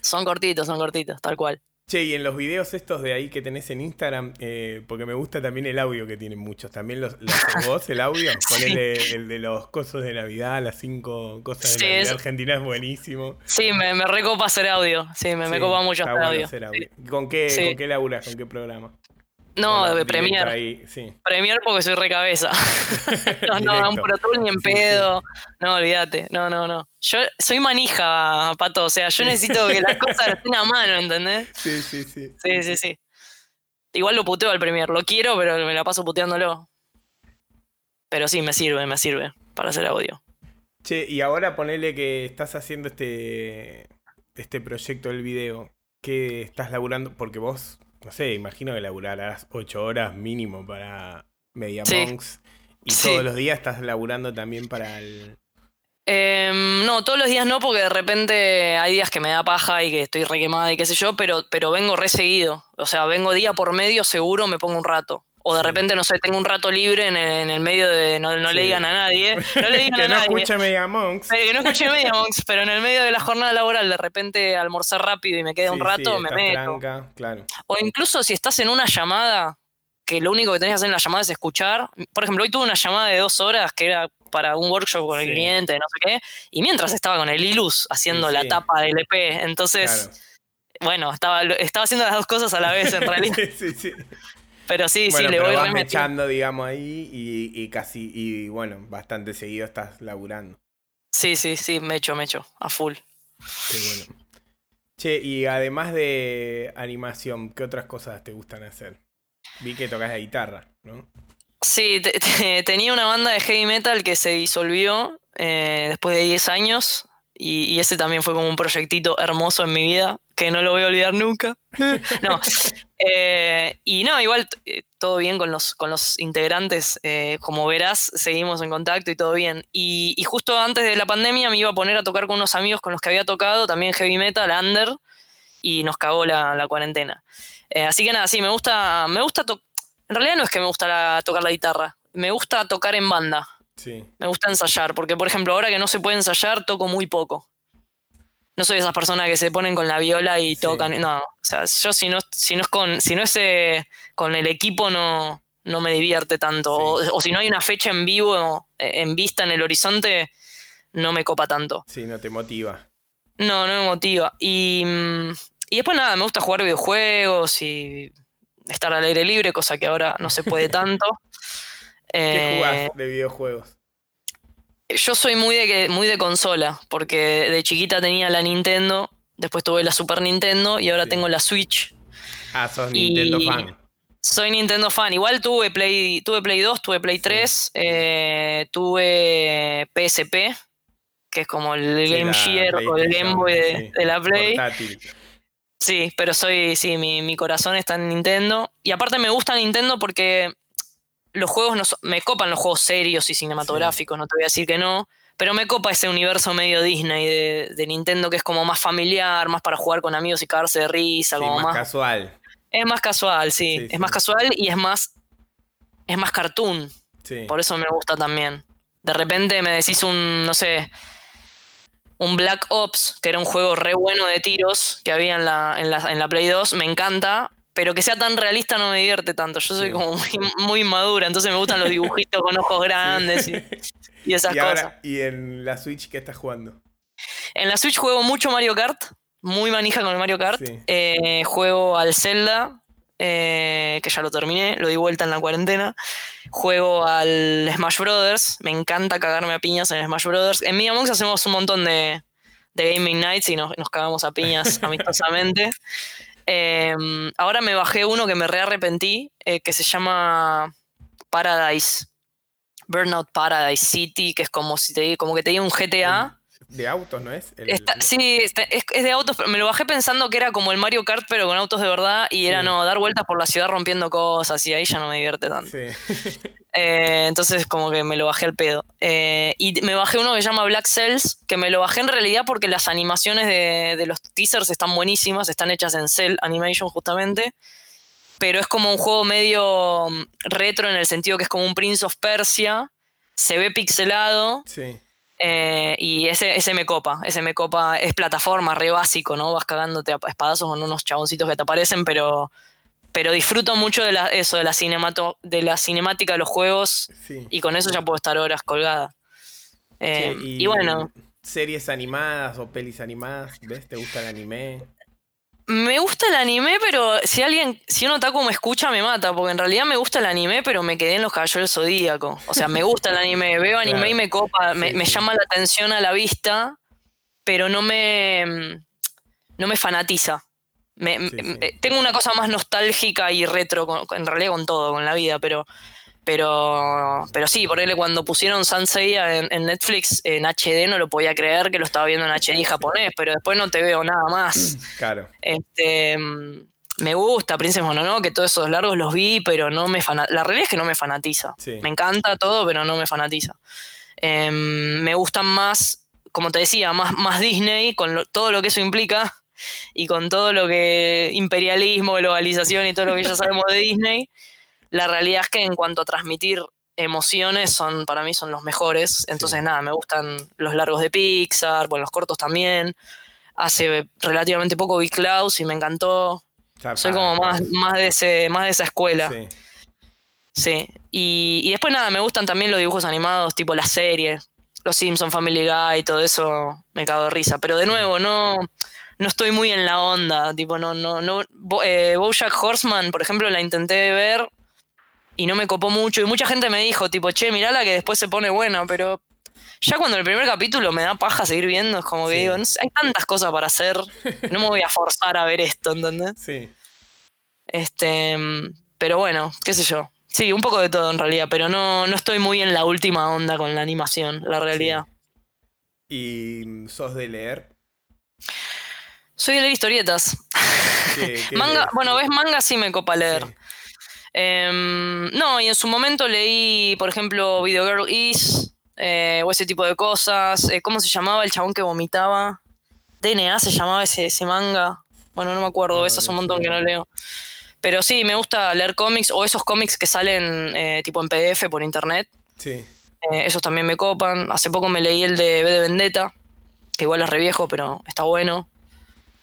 Speaker 2: Son cortitos, son cortitos, tal cual.
Speaker 1: Che, y en los videos estos de ahí que tenés en Instagram, eh, porque me gusta también el audio que tienen muchos. ¿También los, los vos, el audio? Ponele el de los cosos de Navidad, las cinco cosas de Navidad Argentina es buenísimo.
Speaker 2: Sí, me, me recopa hacer audio. Sí, me, me copa mucho hacer, audio.
Speaker 1: ¿Con qué, ¿Con qué laburas? ¿Con qué programa?
Speaker 2: No, de Premiere. Premiere porque soy recabeza. no, no, un Pro Tool ni en pedo. No, olvídate. No, no, no. Yo soy manija, pato. O sea, yo necesito que las cosas las tenga a mano, ¿entendés?
Speaker 1: Sí, sí, sí.
Speaker 2: Sí, sí, sí. Igual lo puteo al Premiere. Lo quiero, pero me la paso puteándolo. Pero sí, me sirve, me sirve para hacer audio.
Speaker 1: Che, y ahora ponele que estás haciendo este, este proyecto del video, que estás laburando, porque vos, no sé, imagino que laburarás ocho horas mínimo para Media Monks. Y todos los días estás laburando también para el,
Speaker 2: Em, no, todos los días no, porque de repente hay días que me da paja y que estoy requemada y qué sé yo, pero, pero vengo reseguido. O sea, vengo día por medio, seguro me pongo un rato. O de repente, no sé, tengo un rato libre en el, medio de. No, le digan a nadie. No le digan
Speaker 1: que
Speaker 2: a
Speaker 1: no
Speaker 2: nadie.
Speaker 1: escuche Media Monks.
Speaker 2: que no escuche Media Monks, pero en el medio de la jornada laboral, de repente almorzar rápido y me queda un rato, me meto.
Speaker 1: claro.
Speaker 2: O incluso si estás en una llamada, que lo único que tenés que hacer en la llamada es escuchar. Por ejemplo, hoy tuve una llamada de dos horas que era para un workshop con el cliente, no sé qué, y mientras estaba con el Ilus haciendo la tapa del EP, entonces, bueno, estaba, estaba haciendo las dos cosas a la vez en realidad. sí, sí. Pero sí, sí, le voy
Speaker 1: remechando, digamos, ahí y, casi, y bueno, bastante seguido estás laburando.
Speaker 2: Sí, sí, sí, me echo, me echo, a full.
Speaker 1: Qué bueno. Che, y además de animación, ¿qué otras cosas te gustan hacer? Vi que tocas la guitarra, ¿no?
Speaker 2: Sí, tenía una banda de heavy metal que se disolvió eh, después de 10 años y, ese también fue como un proyectito hermoso en mi vida que no lo voy a olvidar nunca. no. Eh, y no, igual eh, todo bien con los, con los integrantes. como verás, seguimos en contacto y todo bien. Y, justo antes de la pandemia me iba a poner a tocar con unos amigos con los que había tocado, también heavy metal, under, y nos cagó la, la cuarentena. así que nada, sí, me gusta, me gusta en realidad no es que me gusta tocar la guitarra, me gusta tocar en banda. Sí. Me gusta ensayar, porque por ejemplo, ahora que no se puede ensayar, toco muy poco. No soy de esas personas que se ponen con la viola y tocan. No, o sea, yo si no, si no es con, si no es eh, con el equipo no, no me divierte tanto. O, si no hay una fecha en vivo, en vista en el horizonte, no me copa tanto.
Speaker 1: Sí, no te motiva.
Speaker 2: No, no me motiva. Y, mm, y después nada, me gusta jugar videojuegos y estar al aire libre, cosa que ahora no se puede tanto.
Speaker 1: ¿Qué jugás eh, de videojuegos?
Speaker 2: Yo soy muy de, muy de consola, porque de chiquita tenía la Nintendo, después tuve la Super Nintendo y ahora tengo la Switch.
Speaker 1: Ah, sos Nintendo fan.
Speaker 2: Soy Nintendo fan. Igual tuve Play, tuve Play 2, tuve Play 3, eh, tuve PSP, que es como el Game Gear o el Game Boy de, la Play. Sí, pero soy, sí, mi, corazón está en Nintendo. Y aparte me gusta Nintendo porque los juegos no me copan los juegos serios y cinematográficos, no te voy a decir que no. Pero me copa ese universo medio Disney de, Nintendo que es como más familiar, más para jugar con amigos y cagarse de risa, como más,
Speaker 1: casual.
Speaker 2: Es más casual, sí. es más casual y es más. Es más cartoon. Por eso me gusta también. De repente me decís un, no sé, un Black Ops, que era un juego re bueno de tiros que había en la, en la, en la Play 2, me encanta, pero que sea tan realista no me divierte tanto. Yo soy como muy, madura, entonces me gustan los dibujitos con ojos grandes y, esas cosas.
Speaker 1: ¿Y en la Switch qué estás jugando?
Speaker 2: En la Switch juego mucho Mario Kart, muy manija con el Mario Kart. Eh, juego al Zelda, eh, que ya lo terminé, lo di vuelta en la cuarentena. Juego al Smash Brothers, me encanta cagarme a piñas en Smash Brothers. En Miamonks hacemos un montón de, gaming nights y nos, cagamos a piñas amistosamente. Em, ahora me bajé uno que me re arrepentí, eh, que se llama Paradise. Burnout Paradise City, que es como si te como que te diga un GTA
Speaker 1: de autos, ¿no es?
Speaker 2: sí, es, de autos, pero me lo bajé pensando que era como el Mario Kart, pero con autos de verdad, y era no, dar vueltas por la ciudad rompiendo cosas, y ahí ya no me divierte tanto. Sí. Eh, entonces, como que me lo bajé al pedo. Eh, y me bajé uno que se llama Black Cells, que me lo bajé en realidad porque las animaciones de, de los teasers están buenísimas, están hechas en Cell Animation justamente. Pero es como un juego medio mm, retro en el sentido que es como un Prince of Persia. Se ve pixelado. Sí eh, y ese, ese me copa, ese me copa, es plataforma, re básico, ¿no? Vas cagándote a espadazos con unos chaboncitos que te aparecen, pero, pero disfruto mucho de la, eso, de la, cinemato, de la cinemática de los juegos y con eso ya puedo estar horas colgada. Eh, y, bueno.
Speaker 1: ¿Series animadas o pelis animadas? ¿Ves? ¿Te gusta el anime?
Speaker 2: Me gusta el anime, pero si alguien, si un otaku me escucha, me mata, porque en realidad me gusta el anime, pero me quedé en los caballeros zodíaco. O sea, me gusta el anime, veo anime y me copa, me, llama la atención a la vista, pero no me, no me fanatiza. tengo una cosa más nostálgica y retro, en realidad con todo, con la vida, pero, Pero, pero sí, por él cuando pusieron Sanseiya en, en Netflix en HD no lo podía creer que lo estaba viendo en HD japonés, pero después no te veo nada más.
Speaker 1: Claro.
Speaker 2: Este, mm, me gusta Princess Mononoke, todos esos largos los vi, pero no me La realidad es que no me fanatiza.
Speaker 1: Sí.
Speaker 2: Me encanta todo, pero no me fanatiza. Em, me gustan más, como te decía, más, más Disney, con lo- todo lo que eso implica, y con todo lo que imperialismo, globalización y todo lo que ya sabemos de Disney. La realidad es que en cuanto a transmitir emociones, son para mí son los mejores. Entonces, nada, me gustan los largos de Pixar, bueno, los cortos también. Hace relativamente poco vi Klaus y me encantó. Soy como más, más, de, ese, más de esa escuela.
Speaker 1: Sí.
Speaker 2: Sí, y, y después nada, me gustan también los dibujos animados, tipo las series, Los Simpson, Family Guy, todo eso me cago de risa. Pero de nuevo, no, no estoy muy en la onda, tipo, no, no, no. Bo- eh, Bojack Horseman, por ejemplo, la intenté ver y no me copó mucho. Y mucha gente me dijo, tipo, che, mirala que después se pone buena, pero ya cuando el primer capítulo me da paja seguir viendo, es como que
Speaker 1: Sí.
Speaker 2: digo, no sé, hay tantas cosas para hacer, no me voy a forzar a ver esto, ¿entendés?
Speaker 1: Sí.
Speaker 2: Este, pero bueno, qué sé yo. Sí, un poco de todo en realidad, pero no, no estoy muy en la última onda con la animación, la realidad.
Speaker 1: ¿Y sos de leer?
Speaker 2: Soy de leer historietas.
Speaker 1: ¿Qué- qué
Speaker 2: Manga, bueno, ves manga sí me copa leer.
Speaker 1: Sí.
Speaker 2: Em, no, y en su momento leí, por ejemplo, Video Girl Is, eh, o ese tipo de cosas. Eh, ¿Cómo se llamaba el chabón que vomitaba? DNA se llamaba ese, ese manga. Bueno, no me acuerdo,
Speaker 1: No,
Speaker 2: eso
Speaker 1: no
Speaker 2: un montón que no leo. Pero sí, me gusta leer cómics o esos cómics que salen eh, tipo en PDF por internet.
Speaker 1: Sí.
Speaker 2: Esos también me copan. Hace poco me leí el de B de Vendetta, que igual es re viejo, pero está bueno.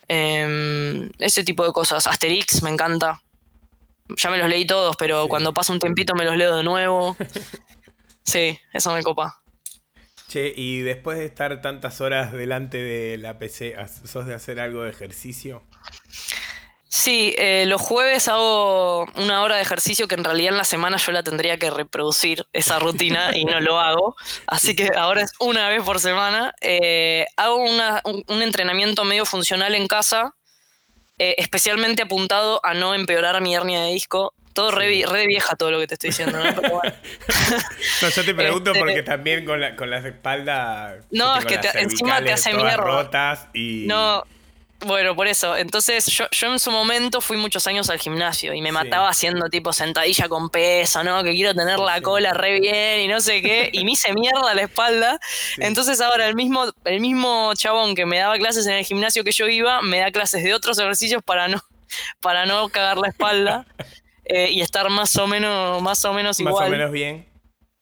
Speaker 2: Em, ese tipo de cosas. Asterix me encanta. Ya me los leí todos, pero
Speaker 1: Sí.
Speaker 2: cuando pasa un tiempito me los leo de nuevo. Sí, eso me copa.
Speaker 1: Che, y después de estar tantas horas delante de la PC, ¿sos de hacer algo de ejercicio?
Speaker 2: Sí, eh, los jueves hago una hora de ejercicio que en realidad en la semana yo la tendría que reproducir esa rutina y no lo hago. Así que ahora es una vez por semana. Eh, hago una- un, un entrenamiento medio funcional en casa, eh, especialmente apuntado a no empeorar mi hernia de disco. Todo re, vi- re vieja todo lo que te estoy diciendo, ¿no? Pero bueno.
Speaker 1: No, yo te pregunto
Speaker 2: Este-
Speaker 1: porque también con, la, con las espaldas.
Speaker 2: No, es que te- encima te hace mierda.
Speaker 1: rotas y.
Speaker 2: No, bueno, por eso. Entonces, yo, yo en su momento fui muchos años al gimnasio y me
Speaker 1: Sí.
Speaker 2: mataba haciendo tipo sentadilla con peso, ¿no? Que quiero tener la
Speaker 1: Sí.
Speaker 2: cola re bien y no sé qué. Y me hice mierda la espalda.
Speaker 1: Sí.
Speaker 2: Entonces ahora el mismo, el mismo chabón que me daba clases en el gimnasio que yo iba, me da clases de otros ejercicios para no, para no cagar la espalda. eh, y estar más o menos, más o menos
Speaker 1: Más
Speaker 2: igual.
Speaker 1: o menos bien.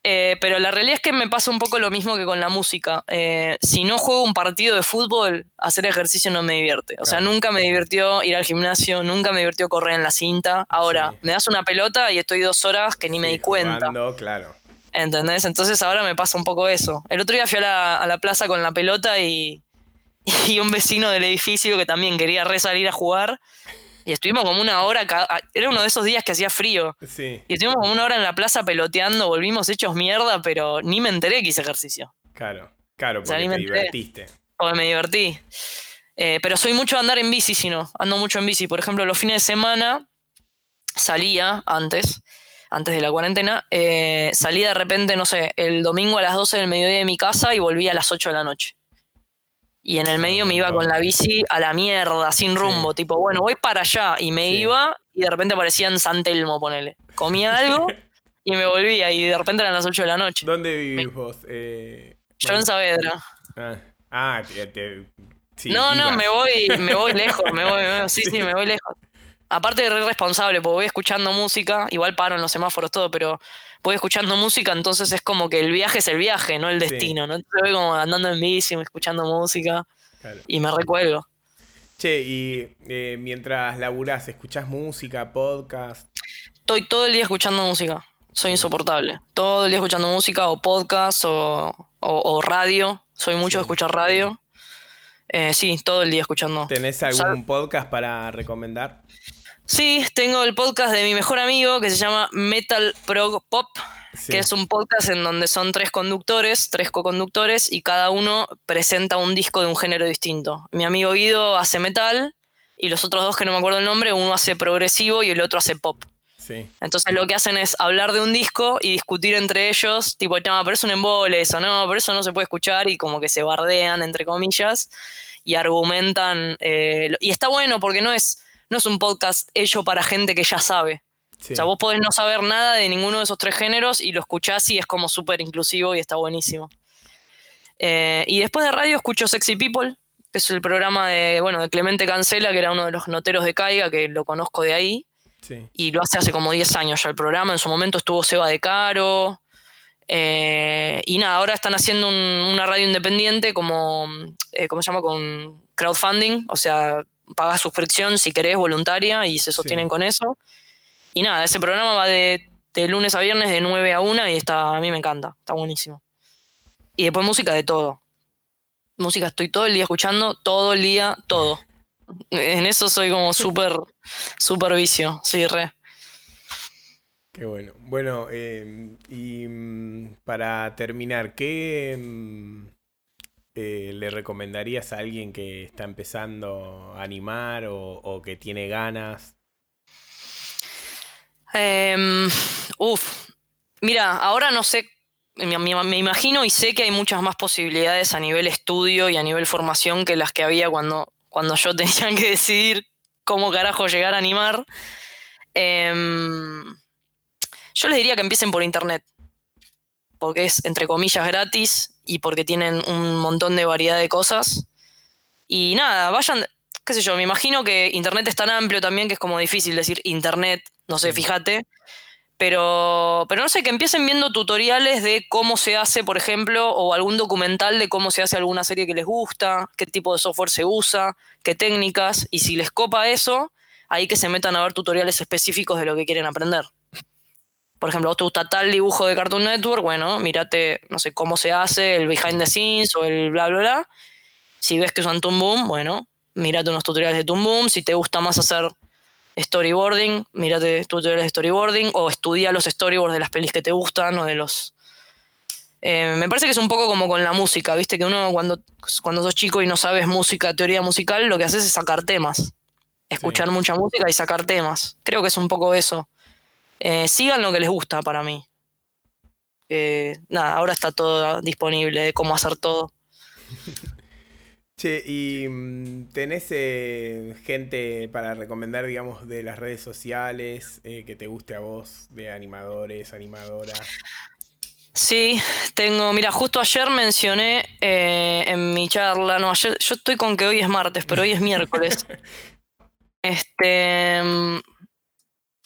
Speaker 2: Eh, pero la realidad es que me pasa un poco lo mismo que con la música. Eh, si no juego un partido de fútbol, hacer ejercicio no me divierte. O sea, nunca me divirtió ir al gimnasio, nunca me divirtió correr en la cinta. Ahora,
Speaker 1: Sí.
Speaker 2: me das una pelota y estoy dos horas que ni me di cuenta.
Speaker 1: jugando, claro.
Speaker 2: ¿Entendés? Entonces ahora me pasa un poco eso. El otro día fui a la, a la plaza con la pelota y, y un vecino del edificio que también quería re salir a jugar. Y estuvimos como una hora, ca- era uno de esos días que hacía frío.
Speaker 1: Sí,
Speaker 2: Y estuvimos como una hora en la plaza peloteando, volvimos hechos mierda, pero ni me enteré que hice ejercicio.
Speaker 1: claro. Claro, porque
Speaker 2: me
Speaker 1: te
Speaker 2: enteré.
Speaker 1: divertiste.
Speaker 2: Porque me divertí. Eh, pero soy mucho de andar en bici, si no. Ando mucho en bici. Por ejemplo, los fines de semana salía antes, antes de la cuarentena, eh, salía de repente, no sé, el domingo a las 12 del mediodía de mi casa y volvía a las 8 de la noche. Y en el medio me iba con la bici a la mierda, sin rumbo. Tipo, bueno, voy para allá. Y me
Speaker 1: Sí.
Speaker 2: iba y de repente aparecía en San Telmo, ponele. Comía algo y me volvía. Y de repente eran las 8 de la noche.
Speaker 1: ¿Dónde vivís vos? Eh,
Speaker 2: Yo
Speaker 1: bueno,
Speaker 2: en Saavedra.
Speaker 1: ah, ah, te, te- sí,
Speaker 2: no, no, me voy, me voy lejos, me voy, me voy- sí, sí, me voy lejos. Aparte de re responsable, porque voy escuchando música, igual paro en los semáforos todo, pero voy escuchando música, entonces es como que el viaje es el viaje, no el
Speaker 1: Sí.
Speaker 2: destino, ¿no? Entonces voy como andando en bici, escuchando música
Speaker 1: Claro.
Speaker 2: y me recuelgo.
Speaker 1: Che, y eh, mientras laburás, ¿escuchás música, podcast?
Speaker 2: Estoy todo el día escuchando música, soy insoportable. Todo el día escuchando música o podcast o, o- o radio, soy mucho de
Speaker 1: Sí.
Speaker 2: escuchar radio. Eh, sí, todo el día escuchando.
Speaker 1: ¿Tenés algún podcast para recomendar?
Speaker 2: Sí, tengo el podcast de mi mejor amigo que se llama Metal Prog Pop,
Speaker 1: Sí.
Speaker 2: que es un podcast en donde son tres conductores, tres co-conductores, y cada uno presenta un disco de un género distinto. Mi amigo Guido hace metal, y los otros dos que no me acuerdo el nombre, uno hace progresivo y el otro hace pop. Entonces lo que hacen es hablar de un disco y discutir entre ellos, tipo, no, pero es un embole eso, no, pero eso no se puede escuchar y como que se bardean, entre comillas, y argumentan. Eh, y está bueno porque no es, no es un podcast hecho para gente que ya sabe. O sea, vos podés no saber nada de ninguno de esos tres géneros y lo escuchás y es como súper inclusivo y está buenísimo. Eh, y después de radio escucho Sexy People, que es el programa de, bueno, de Clemente Cancela, que era uno de los noteros de Caiga, que lo conozco de ahí. Y lo hace hace como 10 años ya el programa. En su momento estuvo Seba de Caro. Eh, y nada, ahora están haciendo una radio independiente como, eh, ¿cómo se llama? Con crowdfunding. O sea, pagas suscripción si querés, voluntaria, y se sostienen con eso. Y nada, ese programa va de, lunes a viernes de 9 a 1 y está, a mí me encanta, está buenísimo. Y después música de todo. Música estoy todo el día escuchando, todo el día, todo. En eso soy como súper, súper vicio, sí, re.
Speaker 1: Qué bueno. Bueno, em, y mm, para terminar, ¿qué em, eh, le recomendarías a alguien que está empezando a animar o que tiene ganas
Speaker 2: eh, uf, mira, ahora no sé, me, imagino y sé que hay muchas más posibilidades a nivel estudio y a nivel formación que las que había cuando, cuando yo tenía que decidir cómo carajo llegar a animar. Em, yo les diría que empiecen por internet, porque es entre comillas gratis y porque tienen un montón de variedad de cosas. Y nada, vayan, qué sé yo, me imagino que internet es tan amplio también que es como difícil decir internet no sé, fíjate. Pero, pero no sé, que empiecen viendo tutoriales de cómo se hace, por ejemplo, o algún documental de cómo se hace alguna serie que les gusta, qué tipo de software se usa, qué técnicas, y si les copa eso, ahí que se metan a ver tutoriales específicos de lo que quieren aprender. Por ejemplo, vos te gusta tal dibujo de Cartoon Network, bueno, mírate, no sé, cómo se hace, el behind the scenes o el bla, bla, bla. Si ves que usan Toon Boom, bueno, mírate unos tutoriales de Toon Boom. Si te gusta más hacer storyboarding, mírate tutoriales de storyboarding o estudia los storyboards de las pelis que te gustan o de los... Eh, me parece que es un poco como con la música, viste que uno cuando, cuando sos chico y no sabes música, teoría musical, lo que haces es sacar temas, escuchar mucha música y sacar temas. Creo que es un poco eso. Eh, sigan lo que les gusta para mí. Eh, nada, ahora está todo disponible de cómo hacer todo.
Speaker 1: Che, ¿y mm, tenés eh, gente para recomendar, digamos, de las redes sociales que te guste a vos, de animadores, animadoras?
Speaker 2: Sí, tengo, mira, justo ayer mencioné eh, en mi charla, no, ayer, yo estoy con que hoy es martes, pero hoy es miércoles. este, mm,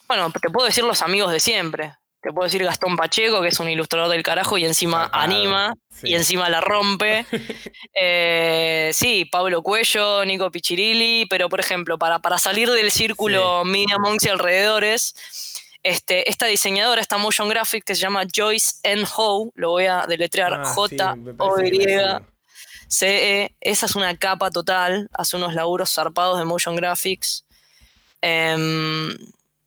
Speaker 2: bueno, te puedo decir los amigos de siempre. Te puedo decir Gastón Pacheco, que es un ilustrador del carajo y encima anima y encima la rompe. Eh, sí, Pablo Cuello, Nico Pichirilli, pero por ejemplo, para, para salir del círculo Media Monks y alrededores, este, esta diseñadora, esta motion graphic que se llama Joyce N. Ho, lo voy a deletrear ah, J-O-Y-C-E, esa es una capa total, hace unos laburos zarpados de motion graphics. Em,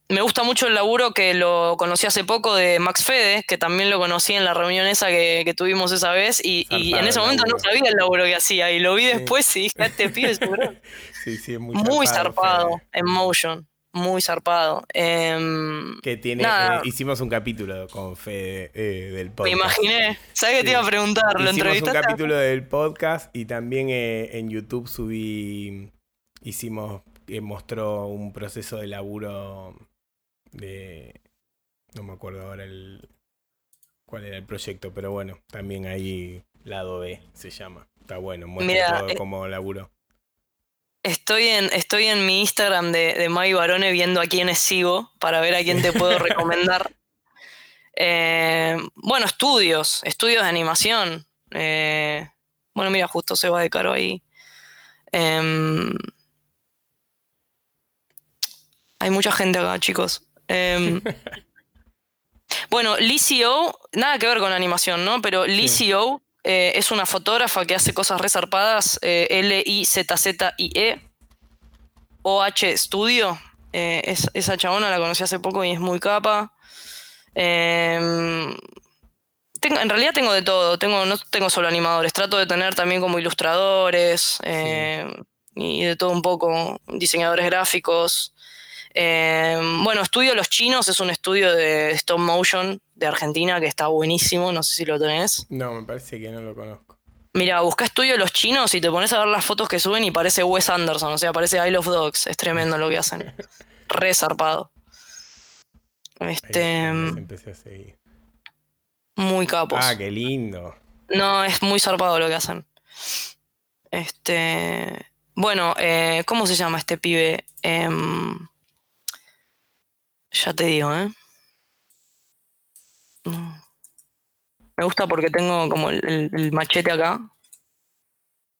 Speaker 2: me gusta mucho el laburo que lo conocí hace poco de Max Fede, que también lo conocí en la reunión esa que, tuvimos esa vez, y, en ese momento no sabía el laburo que hacía, y lo vi después y dije, este pibe es
Speaker 1: sí, sí, muy,
Speaker 2: muy zarpado, en motion, muy zarpado. Em,
Speaker 1: que tiene, eh, hicimos un capítulo con Fede eh, del podcast.
Speaker 2: Me imaginé, ¿sabes qué te iba a preguntar?
Speaker 1: ¿Lo hicimos un capítulo del podcast y también eh, en YouTube subí, hicimos, mostró un proceso de laburo de... No me acuerdo ahora el, cuál era el proyecto, pero bueno, también ahí lado B se llama. Está bueno, muestra todo eh, como laburo.
Speaker 2: Estoy en, estoy en mi Instagram de, de Mai Barone viendo a quiénes sigo para ver a quién te puedo recomendar. Eh, bueno, estudios, estudios de animación. Eh, bueno, mira, justo se va de caro ahí. Em, hay mucha gente acá, chicos. Em, bueno, O, nada que ver con animación, ¿no? Pero Licio eh, es una fotógrafa que hace cosas resarpadas, eh, L-I-Z-Z-I-E, OH Studio. Eh, esa chabona la conocí hace poco y es muy capa. Em, en realidad tengo de todo, tengo, no tengo solo animadores, trato de tener también como ilustradores y de todo un poco, diseñadores gráficos. Em, bueno, Estudio Los Chinos es un estudio de stop motion de Argentina que está buenísimo, no sé si lo tenés.
Speaker 1: No, me parece que no lo conozco.
Speaker 2: Mira, busca Estudio Los Chinos y te pones a ver las fotos que suben y parece Wes Anderson, o sea, parece I Love Dogs, es tremendo lo que hacen. Re zarpado. Este. Em,
Speaker 1: empecé a seguir.
Speaker 2: Muy capos.
Speaker 1: Ah, qué lindo.
Speaker 2: No, es muy zarpado lo que hacen. Este. Bueno, eh, ¿cómo se llama este pibe? Em, ya te digo, ¿eh? Me gusta porque tengo como el, machete acá.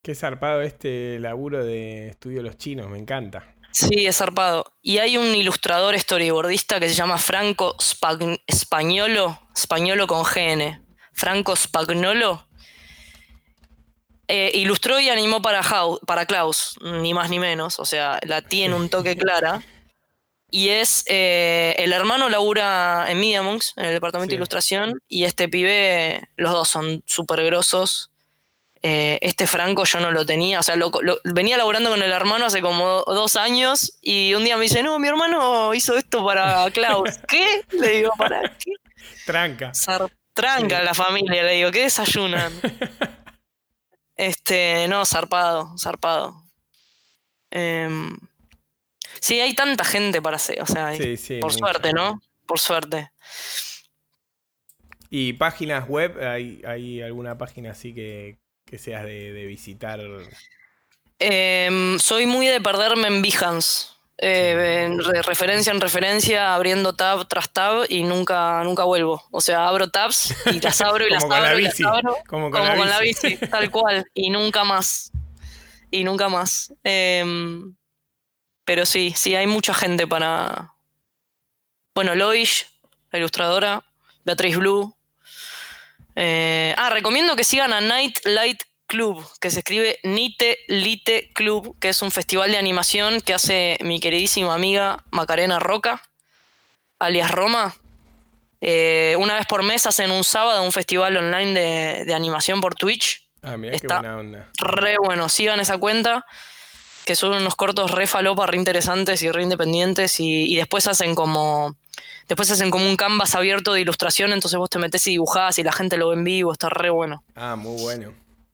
Speaker 1: Qué zarpado este laburo de estudio Los Chinos, me encanta.
Speaker 2: Sí, es zarpado. Y hay un ilustrador storyboardista que se llama Franco Spagnolo, Spagnolo con GN. Franco Spagnolo. Eh, ilustró y animó para, para Klaus, ni más ni menos. O sea, la tiene un toque clara. Y es. Eh, el hermano labura en Media Monks, en el departamento de ilustración. Y este pibe, los dos son súper grosos. Eh, este Franco yo no lo tenía, o sea, venía laburando con el hermano hace como dos años y un día me dice, no, mi hermano hizo esto para Klaus. ¿Qué? Le digo, ¿para qué?
Speaker 1: Tranca.
Speaker 2: tranca la familia, le digo, ¿qué desayunan? este, no, zarpado, zarpado. Em, sí, hay tanta gente para hacer, o sea, por suerte, ¿no? Por suerte.
Speaker 1: ¿Y páginas web? ¿Hay, ¿Hay alguna página así que, que seas de, visitar?
Speaker 2: Em, soy muy de perderme en Behance. Eh, referencia en referencia, abriendo tab tras tab y nunca, nunca vuelvo. O sea, abro tabs y las abro y las abro y las abro. Como con, la, bici. tal cual. Y nunca más. Y nunca más. Em, pero sí, sí, hay mucha gente para. Bueno, Loish, la ilustradora, Beatriz Blue, eh, ah, recomiendo que sigan a Night Light Club, que se escribe Nite Lite Club, que es un festival de animación que hace mi queridísima amiga Macarena Roca, alias Roma. Eh, una vez por mes hacen un sábado un festival online de, animación por Twitch.
Speaker 1: Ah, mira qué buena onda.
Speaker 2: Re bueno, sigan esa cuenta, que son unos cortos re falopa, re interesantes y re independientes, y después hacen como Después hacen como un canvas abierto de ilustración, entonces vos te metes y dibujás y la gente lo ve en vivo, está re bueno.
Speaker 1: Ah, muy bueno.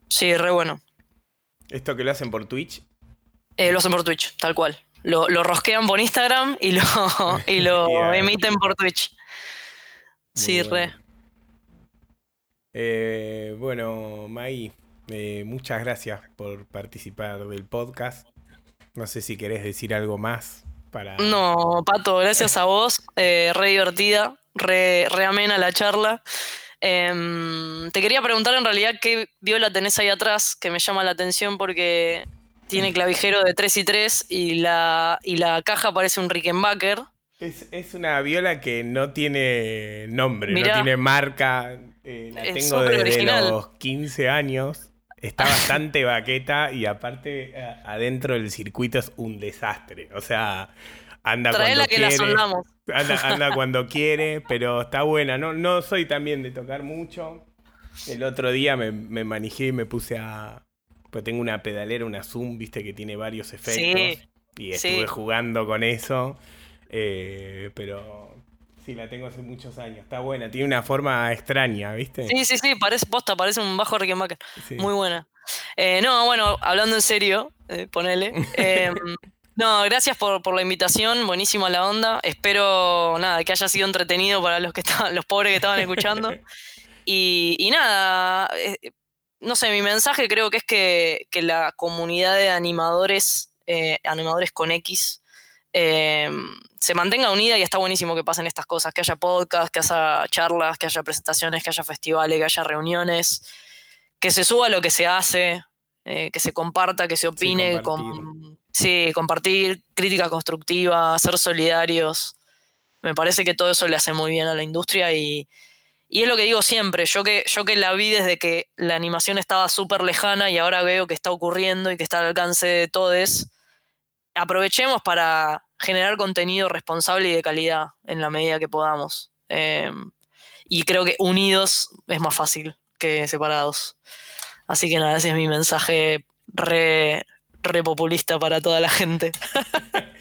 Speaker 2: Sí, re bueno.
Speaker 1: ¿Esto que lo hacen por Twitch?
Speaker 2: Eh, lo hacen por Twitch, tal cual. Lo, rosquean por Instagram y lo, y lo emiten por Twitch. sí, re.
Speaker 1: Eh, bueno, Mai, eh, muchas gracias por participar del podcast. No sé si querés decir algo más
Speaker 2: no, Pato, gracias a vos. Eh, re divertida, re, amena la charla. Em, te quería preguntar en realidad qué viola tenés ahí atrás, que me llama la atención porque tiene clavijero de 3 y 3 y la, y la caja parece un Rickenbacker.
Speaker 1: Es, una viola que no tiene nombre, no tiene marca. Eh, la tengo desde los 15 años. Está bastante baqueta y aparte eh, adentro del circuito es un desastre. O sea, anda cuando que quiere. anda, cuando quiere, pero está buena. No, no soy también de tocar mucho. El otro día me, me manejé y me puse a. Pues tengo una pedalera, una Zoom, viste, que tiene varios efectos. y estuve jugando con eso. Eh, pero Sí, la tengo hace muchos años. Está buena, tiene una forma extraña, ¿viste?
Speaker 2: Sí, sí, sí, parece posta, parece un bajo Rickenbacker. Muy buena. Eh, no, bueno, hablando en serio, eh, ponele. Em, no, gracias por, la invitación, buenísima la onda. Espero, nada, que haya sido entretenido para los que estaban, los pobres que estaban escuchando. Y, nada, eh, no sé, mi mensaje creo que es que, que la comunidad de animadores, animadores con X, Em, se mantenga unida y está buenísimo que pasen estas cosas, que haya podcast, que haya charlas, que haya presentaciones, que haya festivales, que haya reuniones, que se suba lo que se hace, eh, que se comparta, que se opine, sí, compartir, crítica constructiva, ser solidarios. Me parece que todo eso le hace muy bien a la industria y, y es lo que digo siempre, yo que, yo que la vi desde que la animación estaba súper lejana y ahora veo que está ocurriendo y que está al alcance de todos, aprovechemos para generar contenido responsable y de calidad en la medida que podamos. Em, y creo que unidos es más fácil que separados. Así que nada, ese es mi mensaje re, populista para toda la gente.